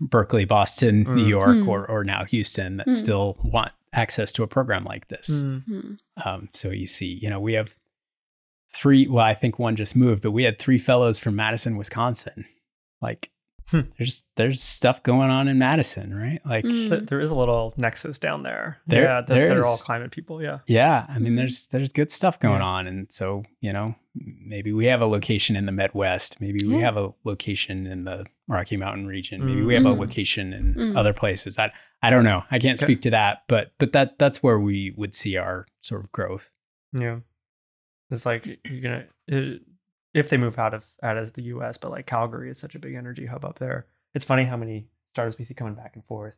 Berkeley, Boston, New Mm. York, Mm. or or now Houston that Mm. still want access to a program like this. Mm. Mm. Um, so you see, you know, we have three. Well, I think one just moved, but we had three fellows from Madison, Wisconsin. Like, Hmm. there's there's stuff going on in Madison, right? Like, Mm. There is a little nexus down there. There- yeah, that there they're all climate people. Yeah. yeah, I mean, Mhm. there's there's good stuff going Yeah. on, and so you know, maybe we have a location in the Midwest, maybe we Yeah. have a location in the Rocky Mountain region, maybe we have a Mm. location in Mm. other places. I I don't know. I can't Okay. speak to that, but but that that's where we would see our sort of growth. Yeah. It's like you're gonna it, if they move out of out of the U.S., but like Calgary is such a big energy hub up there. It's funny how many startups we see coming back and forth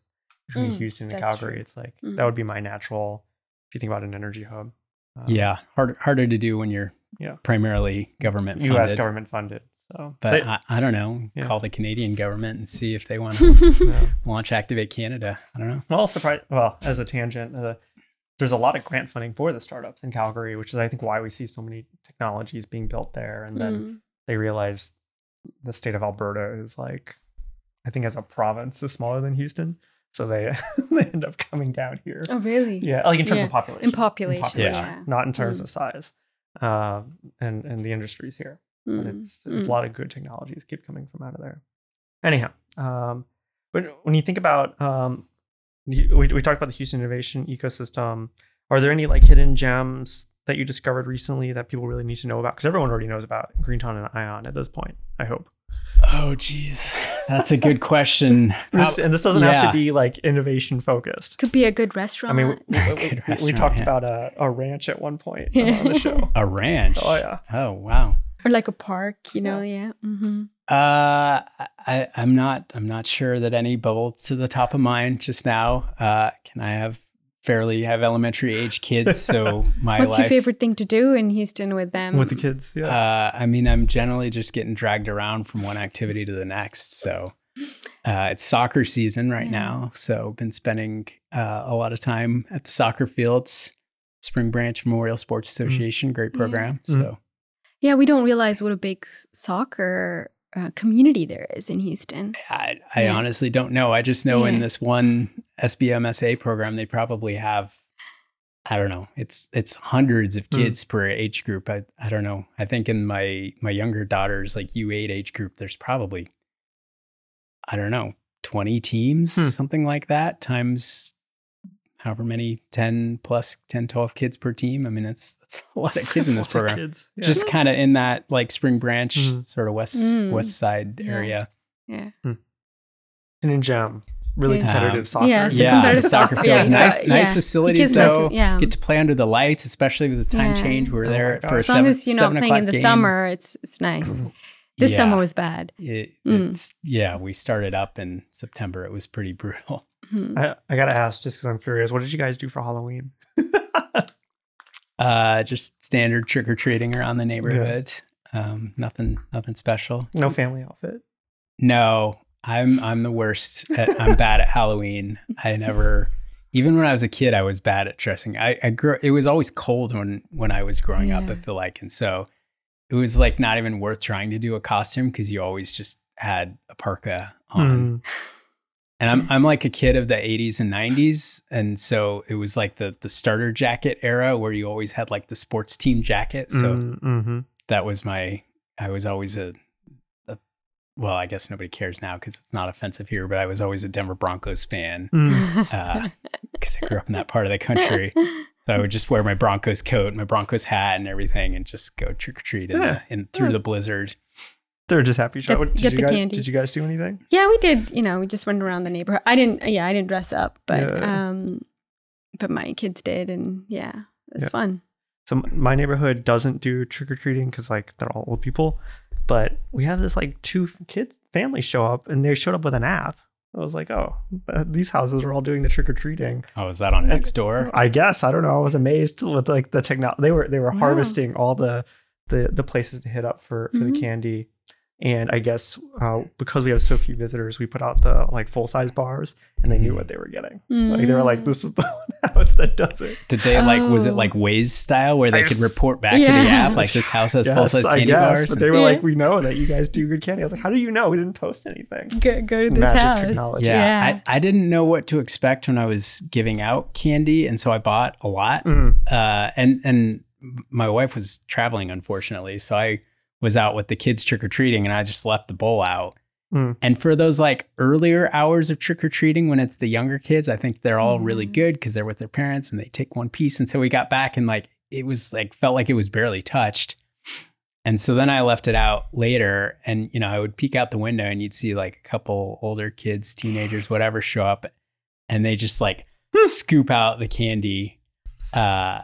between Mm, Houston and Calgary. true. It's like Mm. that would be my natural. If you think about an energy hub. Um, yeah, harder harder to do when you're Yeah. primarily government U.S. funded. government funded. So, But they- I, I don't know. Yeah. Call the Canadian government and see if they want to yeah. launch Activate Canada. I don't know. Well, surprise. Well, as a tangent, uh, there's a lot of grant funding for the startups in Calgary, which is I think why we see so many technologies being built there. And then Mm. they realize the state of Alberta is like, I think as a province is smaller than Houston, so they they end up coming down here. Oh, really? Yeah, like in terms Yeah. of population. In population, yeah. not in terms Mm. of size, uh, and and the industries here. But Mm. it's Mm. a lot of good technologies keep coming from out of there. Anyhow, um, but when you think about um, we we talked about the Houston innovation ecosystem. Are there any like hidden gems that you discovered recently that people really need to know about? Because everyone already knows about Greentown and Ion at this point. I hope. Oh, geez, that's a good question. This, and this doesn't have to be like innovation focused. Could be a good restaurant. I mean, we, we- we- we talked yeah. about a, a ranch at one point uh, on the show. a ranch. Oh yeah. Oh wow. Or like a park, you know? Yeah. hmm Uh, I, I'm not. I'm not sure that any bubbled to the top of mind just now. Uh, can I have fairly have elementary age kids? So my What's your favorite thing to do in Houston with them? With the kids, yeah. Uh, I mean, I'm generally just getting dragged around from one activity to the next. So uh, it's soccer season right Yeah. now. So been spending uh, a lot of time at the soccer fields. Spring Branch Memorial Sports Association, great Yeah. program. Mm. So yeah, we don't realize what a big soccer uh, community there is in Houston. I, I Yeah. honestly don't know. I just know in this one SBMSA program, they probably have, I don't know, it's it's hundreds of Mm. kids per age group. I, I don't know. I think in my my younger daughter's like U8 age group, there's probably, I don't know, 20 teams, Hmm. something like that, times however many 10 plus 10, 12 kids per team. I mean, that's, that's a lot of kids in this That's a lot of program Kids. Yeah. just kind of in that like Spring Branch Mhm. sort of west Mm. west side Yeah. area. Yeah. hidden gem. really Yeah. competitive Um, soccer. yeah, so yeah, competitive soccer soccer, fields, yeah, nice, so- nice yeah. facilities Kids like though. yeah. Get to play under the lights, especially with the time Yeah. change. We're Oh there my for a. As long seven, as you're not playing in the game. summer, it's it's nice. This Yeah. summer was bad. It, Mm. It's yeah. We started up in September. It was pretty brutal. Hmm. I, I gotta ask just because I'm curious. What did you guys do for Halloween? Uh, just standard trick or treating around the neighborhood. Um, nothing, nothing special. no family outfit. No, I'm I'm the worst. At, I'm bad at Halloween. I never, even when I was a kid, I was bad at dressing. I, I grew. It was always cold when when I was growing up. I Yeah. feel like, and so it was like not even worth trying to do a costume because you always just had a parka on. Mm. And I'm I'm like a kid of the 80s and 90s, and so it was like the the starter jacket era where you always had like the sports team jacket. So Mm, mhm. that was my I was always a, a well, I guess nobody cares now because it's not offensive here, but I was always a Denver Broncos fan Mm. because I grew up in that part of the country. So I would just wear my Broncos coat, my Broncos hat, and everything, and just go trick or treat in, Yeah. the, in through Yeah. the blizzard. They're just happy. Shot. Get- What- Did get you the guys? candy. Did you guys do anything? Yeah, we did. You know, we just went around the neighborhood. I didn't. Yeah, I didn't dress up, but Yeah. um, but my kids did, and yeah, it was Yeah. fun. So my neighborhood doesn't do trick or treating because like they're all old people, but we have this like two kid families show up and they showed up with an app. I was like, oh, uh, these houses are all doing the trick or treating. Oh, is that on next door? I guess I don't know. I was amazed with like the technology. They were they were Wow. harvesting all the the the places to hit up for for Mhm. the candy. And I guess uh, because we have so few visitors, we put out the like full size bars, and they knew what they were getting. Like they were Mm. like, "This is the house that does it." Did they like? Was it Oh. like Waze style where they I could just- report back to the app like this house has full size candy guess, bars? but And- they were Yeah. like, "We know that you guys do good candy." I was like, "How do you know? We didn't post anything." Go, go to this Magic house. technology. yeah, I, I didn't know what to expect when I was giving out candy, and so I bought a lot. Mm. uh, and and my wife was traveling unfortunately so i was out with the kids trick-or-treating and i just left the bowl out Mm. and for those like earlier hours of trick-or-treating when it's the younger kids i think they're all really Mhm. good because they're with their parents and they take one piece and so we got back and like it was like felt like it was barely touched and so then i left it out later and you know i would peek out the window and you'd see like a couple older kids teenagers whatever show up and they just like scoop out the candy uh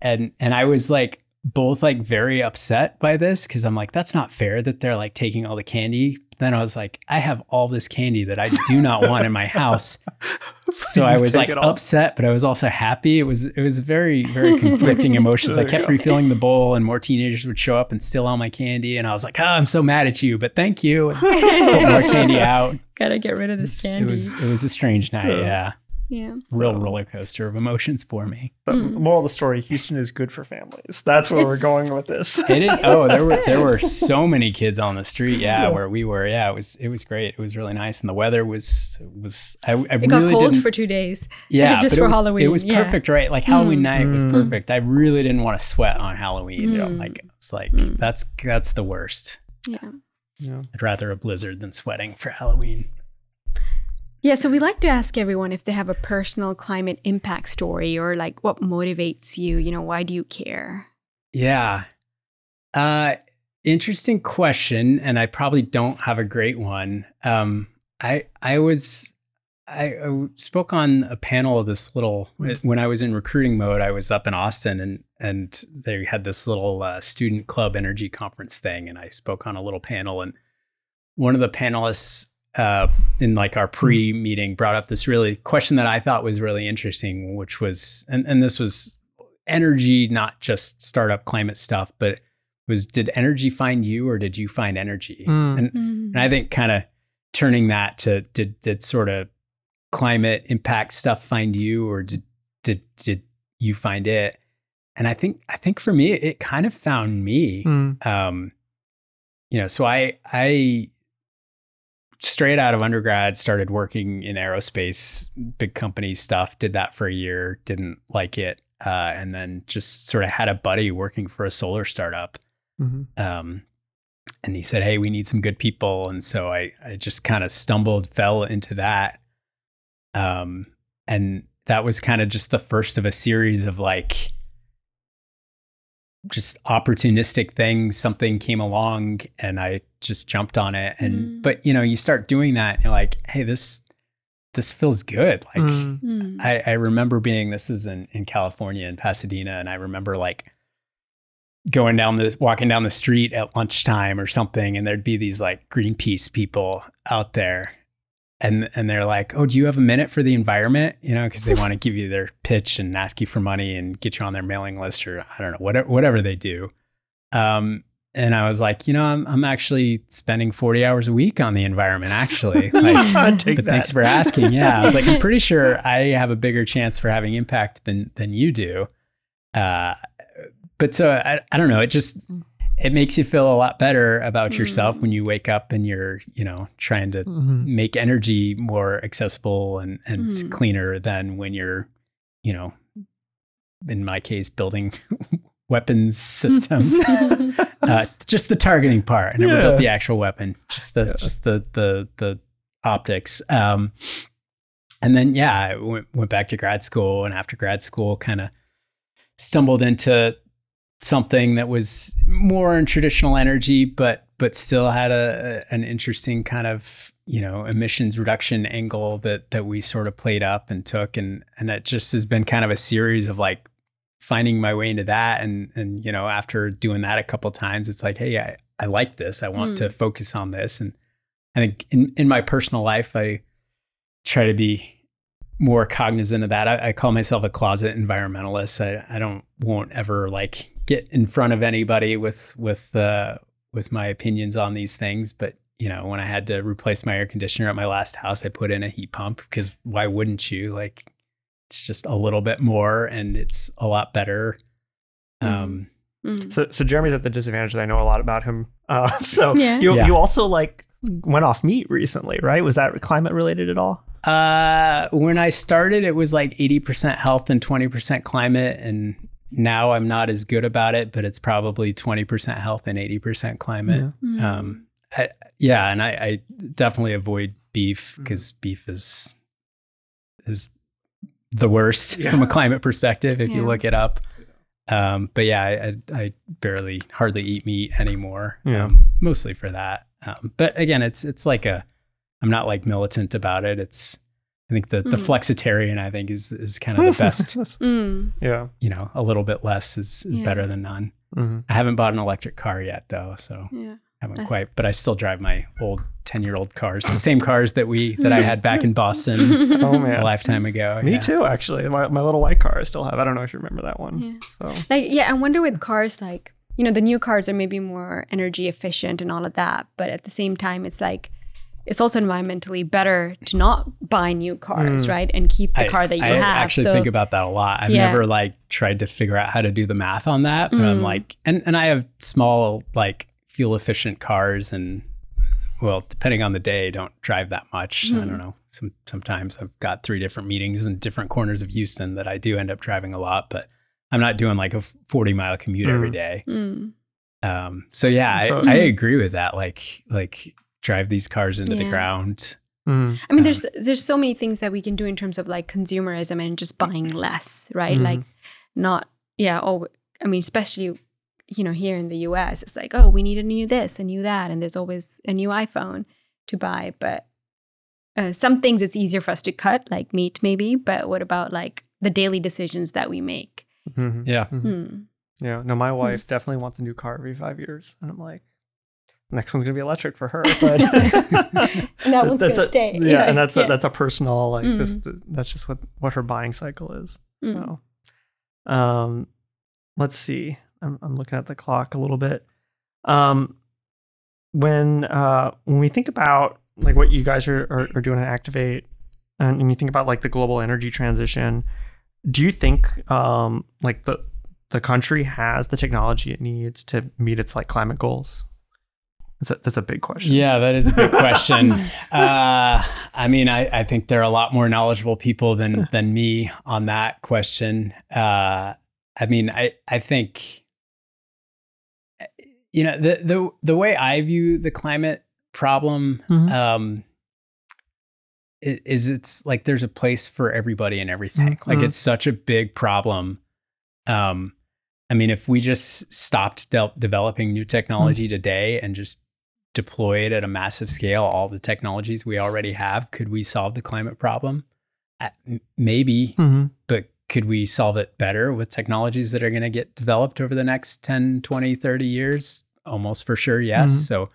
and and I was like both like very upset by this because I'm like that's not fair that they're like taking all the candy. Then I was like I have all this candy that I do not want in my house. So I was like upset, but I was also happy. It was it was very very conflicting emotions. I kept refilling the bowl, and more teenagers would show up and steal all my candy, and I was like, "Oh, I'm so mad at you, but thank you." And put more candy out. Gotta get rid of this It candy. was it was a strange night. Yeah. Yeah, yeah. real So- roller coaster of emotions for me. The Mm. moral of the story: Houston is good for families. That's where we're going with this. It is, oh, there were there were so many kids on the street. Yeah, Yeah. where we were. Yeah, it was it was great. It was really nice, and the weather was was. I, I It really got cold didn't. for two days. yeah, just but it for was, Halloween, It was yeah. perfect, right? Like Halloween Mm. night was Mm. perfect. I really didn't want to sweat on Halloween. Mm. Like it's like Mm. that's that's the worst. Yeah. yeah. I'd rather a blizzard than sweating for Halloween. Yeah, so we like to ask everyone if they have a personal climate impact story or like what motivates you, you know, why do you care? Yeah. Uh interesting question and I probably don't have a great one. Um I I was I, I spoke on a panel of this little when I was in recruiting mode. I was up in Austin and and they had this little uh, student club energy conference thing, and I spoke on a little panel. And one of the panelists uh, in like our pre meeting brought up this really question that I thought was really interesting, which was and and this was energy, not just startup climate stuff, but was did energy find you or did you find energy? Mm. And and I think kind of turning that to did did sort of climate impact stuff find you or did did did you find it? And I think I think for me it kind of found me. Mm. Um you know, so I I straight out of undergrad started working in aerospace, big company stuff, did that for a year, didn't like it. Uh, and then just sort of had a buddy working for a solar startup Mhm. um, and he said, "Hey, we need some good people." And so I, I just kind of stumbled, fell into that, um, and that was kind of just the first of a series of like just opportunistic things. Something came along, and I just jumped on it. And Mm. but you know, you start doing that, and you're like, "Hey, this." this feels good. Like mm. I, I remember being this was in, in California in Pasadena, and I remember like going down the walking down the street at lunchtime or something, and there'd be these like Greenpeace people out there. And and they're like, oh, do you have a minute for the environment? You know, because they want to give you their pitch and ask you for money and get you on their mailing list or I don't know whatever whatever they do. Um, and I was like, you know, I'm, I'm actually spending 40 hours a week on the environment, actually. Like, but that. thanks for asking. Yeah. I was like, I'm pretty sure I have a bigger chance for having impact than, than you do. Uh, but so I, I don't know. It just, it makes you feel a lot better about mm yourself when you wake up and you're, you know, trying to mm-hmm. make energy more accessible and, and mm cleaner than when you're, you know, in my case, building weapons systems. uh, just the targeting part. And I never yeah. built the actual weapon. Just the yeah. just the the the optics. Um, and then yeah, I went, went back to grad school, and after grad school, kind of stumbled into something that was more in traditional energy, but but still had a, a an interesting kind of you know emissions reduction angle that that we sort of played up and took, and and it just has been kind of a series of like finding my way into that. And and you know after doing that a couple times it's like hey I, I like this. I want mm. to focus on this. And I think in in my personal life I try to be more cognizant of that. I, I call myself a closet environmentalist. I, I don't won't ever like get in front of anybody with with uh with my opinions on these things but you know when I had to replace my air conditioner at my last house I put in a heat pump because why wouldn't you like it's just a little bit more and it's a lot better. Mm. Um, mm. So, so Jeremy's at the disadvantage that I know a lot about him. Uh, so yeah. you yeah. you also like went off meat recently, right? Was that climate related at all? Uh, when I started, it was like eighty percent health and twenty percent climate, and now I'm not as good about it, but it's probably twenty percent health and eighty percent climate. Yeah. Mm. Um, I, yeah, and I, I definitely avoid beef because mm. beef is is the worst yeah. from a climate perspective if yeah. you look it up. Um, but yeah, I, I, barely hardly eat meat anymore. Yeah. Um, mostly for that. Um, but again, it's it's like a I'm not like militant about it. It's I think the mm. the flexitarian I think is is kind of the best. mm. Yeah. You know, a little bit less is is yeah. better than none. Mm-hmm. I haven't bought an electric car yet though, so yeah haven't quite, but I still drive my old 10 year old cars, the same cars that we, that I had back in Boston oh, man. a lifetime ago. Me yeah. too, actually. My, my little white car I still have. I don't know if you remember that one. Yeah. So, like, yeah, I wonder with cars, like, you know, the new cars are maybe more energy efficient and all of that. But at the same time, it's like, it's also environmentally better to not buy new cars, mm. right? And keep the I, car that you I have. I actually so, think about that a lot. I've yeah. never like tried to figure out how to do the math on that, but mm. I'm like, and, and I have small, like, fuel efficient cars and well, depending on the day, don't drive that much. Mm. I don't hmm. know. Some, sometimes I've got three different meetings in different corners of Houston that I do end up driving a lot, but I'm not doing like a 40 mile commute mm. every day. Mm. Um, so yeah, so, I, I, agree with that. Like, like drive these cars into yeah. the ground. Mm. I mean, there's um, there's so many things that we can do in terms of like consumerism and just buying less, right? Like, not yeah. Oh, I mean, especially you know, here in the US, it's like, oh, we need a new this, a new that, and there's always a new iPhone to buy. But uh, some things it's easier for us to cut, like meat, maybe. But what about like the daily decisions that we make? Mm-hmm. Yeah. Mm-hmm. Hmm. Yeah. No, my wife mm definitely wants a new car every five years. And I'm like, next one's gonna be electric for her, but that one's that's gonna a, stay. Yeah, and that's yeah. a, that's a personal like mm. this. That's just what what her buying cycle is. Mm. So, um, let's see. I'm, I'm looking at the clock a little bit. Um, when uh, when we think about like what you guys are, are, are doing at Activate, and, and you think about like the global energy transition, do you think um, like the the country has the technology it needs to meet its like climate goals? That's a, that's a big question. Yeah, that is a big question. uh, I mean, I, I think there are a lot more knowledgeable people than than me on that question. Uh, I mean, I I think you know the the the way I view the climate problem mm-hmm. um, is it's like there's a place for everybody and everything. Mm-hmm. Like it's such a big problem. Um, I mean, if we just stopped de- developing new technology mm-hmm. today and just deployed at a massive scale all the technologies we already have, could we solve the climate problem? Maybe, mm-hmm. but could we solve it better with technologies that are going to get developed over the next 10, 20, 30 years? Almost for sure, yes. Mm-hmm. So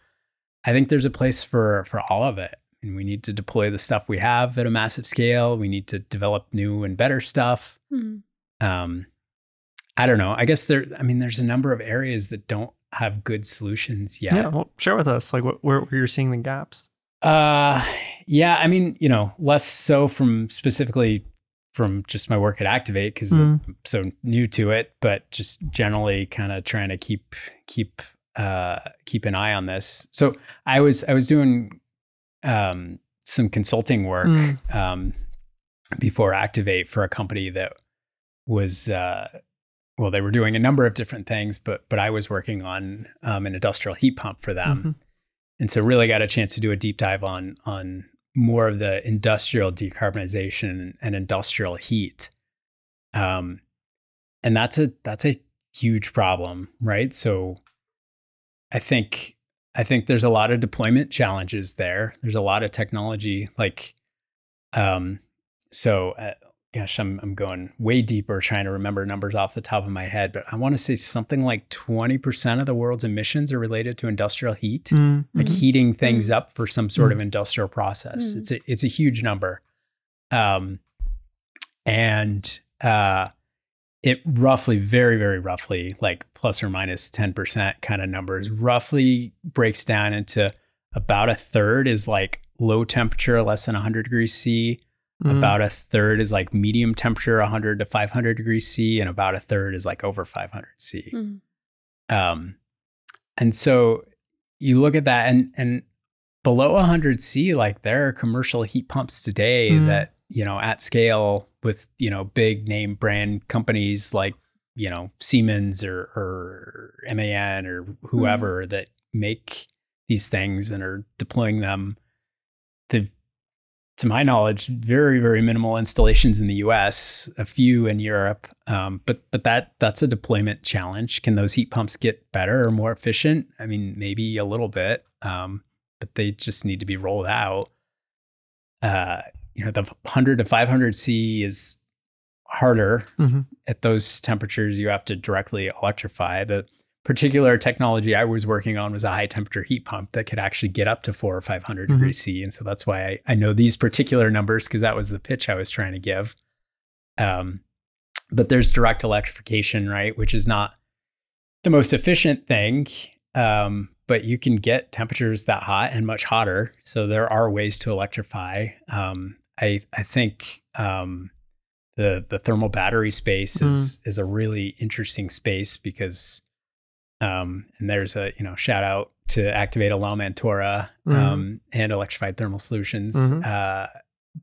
I think there's a place for for all of it. And we need to deploy the stuff we have at a massive scale. We need to develop new and better stuff. Mm-hmm. Um, I don't know. I guess there. I mean, there's a number of areas that don't have good solutions yet. Yeah, well, share with us like what, where, where you're seeing the gaps. Uh, yeah. I mean, you know, less so from specifically from just my work at Activate because mm. I'm so new to it, but just generally kind of trying to keep keep uh keep an eye on this. So I was I was doing um some consulting work mm. um before Activate for a company that was uh well, they were doing a number of different things, but but I was working on um, an industrial heat pump for them, mm-hmm. and so really got a chance to do a deep dive on on more of the industrial decarbonization and industrial heat. Um, and that's a that's a huge problem, right? So, I think I think there's a lot of deployment challenges there. There's a lot of technology, like, um, so uh, gosh, I'm I'm going way deeper trying to remember numbers off the top of my head, but I want to say something like 20% of the world's emissions are related to industrial heat, mm-hmm. like heating things mm-hmm. up for some sort mm-hmm. of industrial process. It's a it's a huge number. Um and uh it roughly very very roughly like plus or minus 10% kind of numbers roughly breaks down into about a third is like low temperature less than 100 degrees C Mm. About a third is like medium temperature, 100 to 500 degrees C, and about a third is like over 500 C. Mm. Um, and so you look at that, and and below 100 C, like there are commercial heat pumps today mm. that you know at scale with you know big name brand companies like you know Siemens or or MAN or whoever that make these things and are deploying them. To my knowledge, very very minimal installations in the U.S., a few in Europe, um, but but that that's a deployment challenge. Can those heat pumps get better or more efficient? I mean, maybe a little bit, um, but they just need to be rolled out. Uh, you know, the 100 to 500 C is harder mm-hmm. at those temperatures. You have to directly electrify. The particular technology I was working on was a high temperature heat pump that could actually get up to four or 500 mm-hmm. degrees C. And so that's why I, I know these particular numbers because that was the pitch I was trying to give. Um, but there's direct electrification, right? Which is not the most efficient thing. Um, but you can get temperatures that hot and much hotter. So there are ways to electrify. Um, I, I think, um, the, the thermal battery space mm. is, is a really interesting space because, um, and there's a you know shout out to Activate alum Antora mm-hmm. um, and Electrified Thermal Solutions, mm-hmm. uh,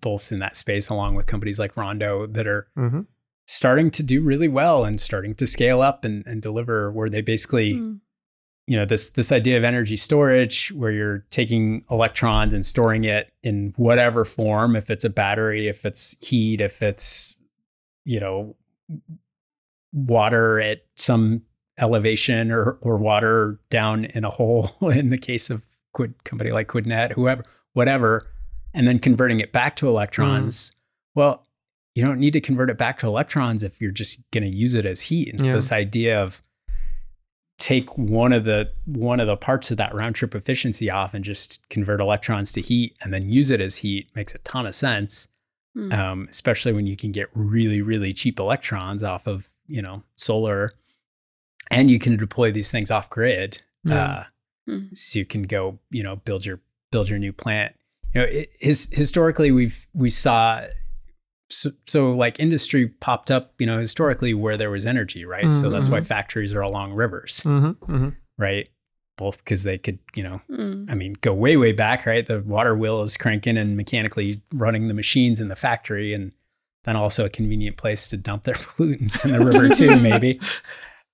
both in that space, along with companies like Rondo that are mm-hmm. starting to do really well and starting to scale up and, and deliver. Where they basically, mm. you know, this this idea of energy storage, where you're taking electrons and storing it in whatever form, if it's a battery, if it's heat, if it's you know water at some elevation or or water down in a hole in the case of Quid company like QuidNet, whoever, whatever, and then converting it back to electrons. Mm. Well, you don't need to convert it back to electrons if you're just going to use it as heat. And so yeah. this idea of take one of the one of the parts of that round trip efficiency off and just convert electrons to heat and then use it as heat makes a ton of sense. Mm. Um, especially when you can get really really cheap electrons off of you know solar and you can deploy these things off grid. Yeah. Uh, mm. So you can go, you know, build your build your new plant. You know, it, his, historically we've we saw so, so like industry popped up, you know, historically where there was energy, right? Mm-hmm. So that's why mm-hmm. factories are along rivers, mm-hmm, mm-hmm. right? Both because they could, you know, mm. I mean, go way, way back, right? The water wheel is cranking and mechanically running the machines in the factory, and then also a convenient place to dump their pollutants in the river too, maybe.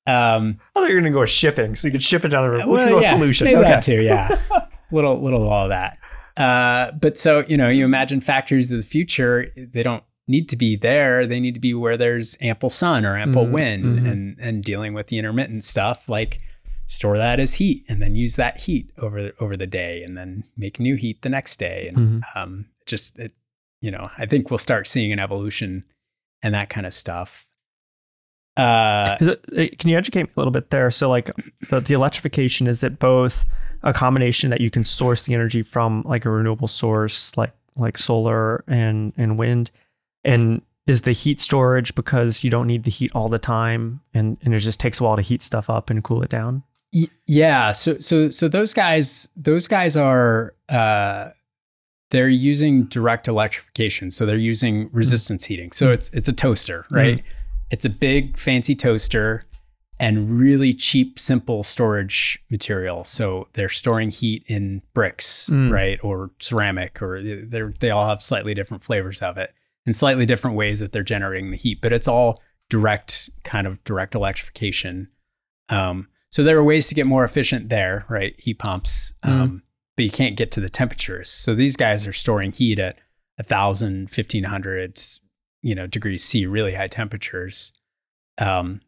Um, I thought you were going to go with shipping, so you could ship it down the river. Well, yeah, pollution. Maybe okay. that too. Yeah, little, little all of that. Uh, but so you know, you imagine factories of the future. They don't need to be there. They need to be where there's ample sun or ample mm-hmm. wind, mm-hmm. and and dealing with the intermittent stuff like store that as heat and then use that heat over over the day and then make new heat the next day and mm-hmm. um, just it, you know i think we'll start seeing an evolution and that kind of stuff uh, is it, uh, can you educate me a little bit there so like the, the electrification is it both a combination that you can source the energy from like a renewable source like like solar and and wind and is the heat storage because you don't need the heat all the time and, and it just takes a while to heat stuff up and cool it down yeah so so so those guys those guys are uh they're using direct electrification so they're using mm-hmm. resistance mm. heating so it's it's a toaster right mm. It's a big fancy toaster and really cheap simple storage material so they're storing heat in bricks mm. right or ceramic or they they all have slightly different flavors of it and slightly different ways that they're generating the heat but it's all direct kind of direct electrification um, so there are ways to get more efficient there, right? Heat pumps, mm. um, but you can't get to the temperatures. So these guys are storing heat at 1,000, 1,500, you know, degrees C, really high temperatures. Um,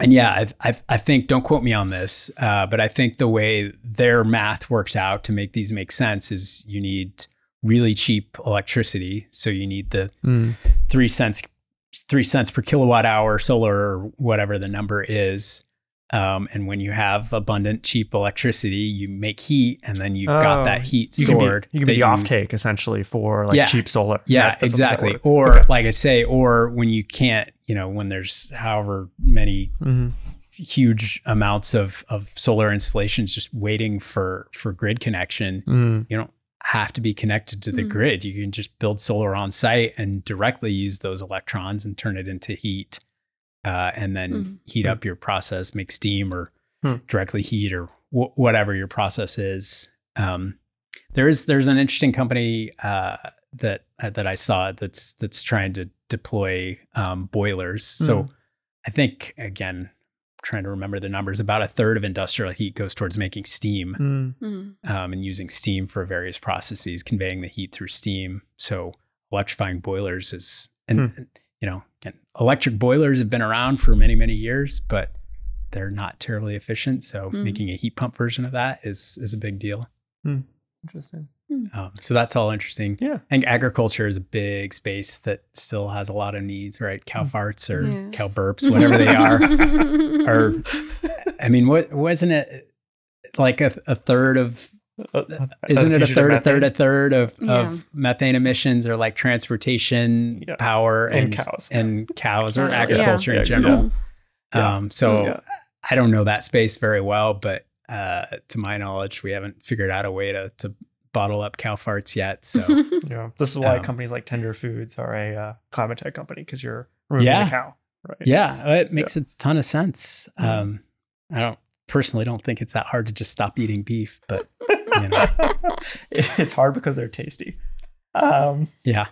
and yeah, I've, I've, i think, don't quote me on this, uh, but I think the way their math works out to make these make sense is you need really cheap electricity. So you need the mm. three cents, three cents per kilowatt hour solar or whatever the number is. Um, and when you have abundant, cheap electricity, you make heat, and then you've oh, got that heat stored. You can be, you can be the offtake essentially for like yeah, cheap solar. Yeah, exactly. Or okay. like I say, or when you can't, you know, when there's however many mm-hmm. huge amounts of of solar installations just waiting for for grid connection, mm. you don't have to be connected to the mm. grid. You can just build solar on site and directly use those electrons and turn it into heat uh, and then mm-hmm. heat up your process, make steam or hmm. directly heat or w- whatever your process is. Um, there is there's an interesting company uh, that uh, that I saw that's that's trying to deploy um, boilers. Mm. So hmm. I think again, trying to remember the numbers, about a third of industrial heat goes towards making steam mm. um, and using steam for various processes, conveying the heat through steam. So electrifying boilers is and, hmm. and you know, electric boilers have been around for many, many years, but they're not terribly efficient. So mm. making a heat pump version of that is is a big deal. Mm. Interesting. Hmm. Um, so that's all interesting. Yeah. I think agriculture is a big space that still has a lot of needs, right? Cow hmm. farts or yeah. cow burps, whatever they are. or, I mean, what wasn't it like a, a third of isn't it a third, a third, a third of, yeah. of methane emissions or like transportation yeah. power and, and, cows and cows or agriculture yeah. in general? Um, so I don't know that space very well, but uh, to my knowledge, we haven't figured out a way to to bottle up cow farts yet. So yeah, this is why um, companies like Tender Foods are a uh, climate tech company because you're removing yeah. the cow. Right. Yeah, it makes a ton of sense. Um, I don't personally don't think it's that hard to just stop eating beef, but you know. it's hard because they're tasty. Um, yeah.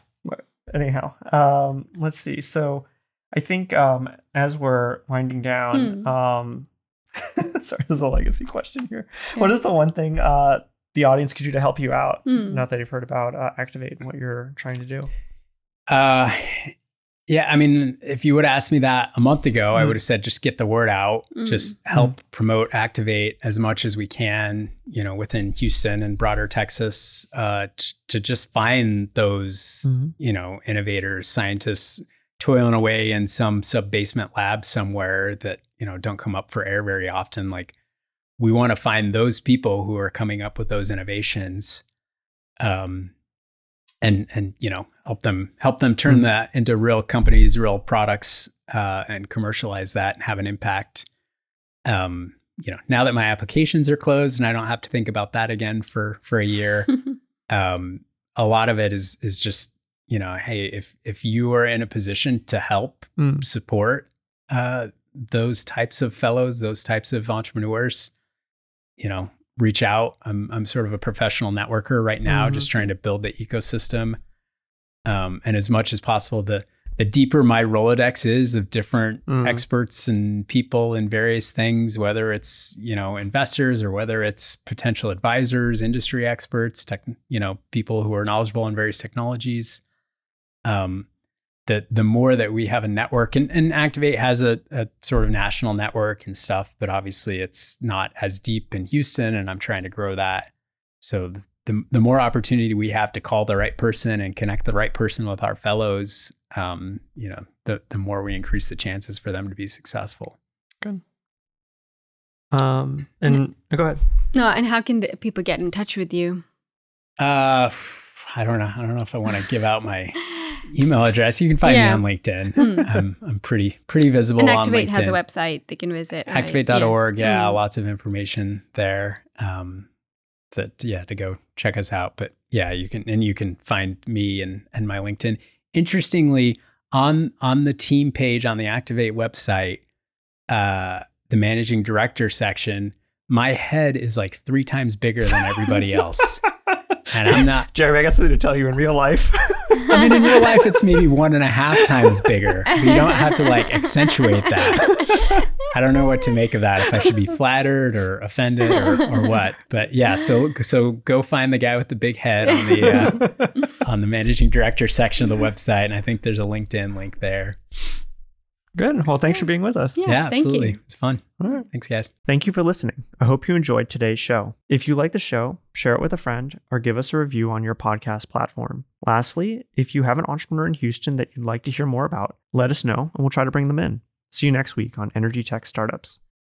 Anyhow, um, let's see. So I think um, as we're winding down, hmm. um, sorry, this is a legacy question here. Yeah. What is the one thing uh, the audience could do to help you out? Hmm. Not that you've heard about uh, Activate and what you're trying to do. Uh, yeah, I mean, if you would have asked me that a month ago, mm. I would have said just get the word out, mm. just help mm. promote, activate as much as we can, you know, within Houston and broader Texas, uh, t- to just find those, mm-hmm. you know, innovators, scientists toiling away in some sub basement lab somewhere that you know don't come up for air very often. Like, we want to find those people who are coming up with those innovations. Um, and and you know help them help them turn mm-hmm. that into real companies, real products, uh, and commercialize that and have an impact. Um, you know, now that my applications are closed and I don't have to think about that again for for a year, um, a lot of it is is just you know, hey, if if you are in a position to help mm. support uh, those types of fellows, those types of entrepreneurs, you know, reach out. I'm I'm sort of a professional networker right now, mm-hmm. just trying to build the ecosystem. Um, and as much as possible, the the deeper my Rolodex is of different mm. experts and people in various things, whether it's you know investors or whether it's potential advisors, industry experts, tech, you know people who are knowledgeable in various technologies. Um, the the more that we have a network and, and Activate has a, a sort of national network and stuff, but obviously it's not as deep in Houston and I'm trying to grow that. So the, the more opportunity we have to call the right person and connect the right person with our fellows, um, you know, the, the more we increase the chances for them to be successful. Good. Um, and go ahead. No, and how can the, people get in touch with you? Uh, I don't know. I don't know if I want to give out my email address. You can find yeah. me on LinkedIn. Hmm. I'm, I'm pretty pretty visible and Activate on has a website they can visit. Right? Activate.org. Yeah, yeah mm. lots of information there. Um, that yeah to go check us out. But yeah, you can and you can find me and and my LinkedIn. Interestingly, on on the team page on the Activate website, uh, the managing director section, my head is like three times bigger than everybody else. and I'm not. Jeremy, I got something to tell you in real life. I mean, in real life, it's maybe one and a half times bigger. You don't have to like accentuate that. I don't know what to make of that. If I should be flattered or offended or, or what. But yeah, so so go find the guy with the big head on the uh, on the managing director section of the website, and I think there's a LinkedIn link there. Good. Well, thanks for being with us. Yeah, yeah absolutely. It's fun. All right. Thanks, guys. Thank you for listening. I hope you enjoyed today's show. If you like the show, share it with a friend or give us a review on your podcast platform. Lastly, if you have an entrepreneur in Houston that you'd like to hear more about, let us know and we'll try to bring them in. See you next week on Energy Tech Startups.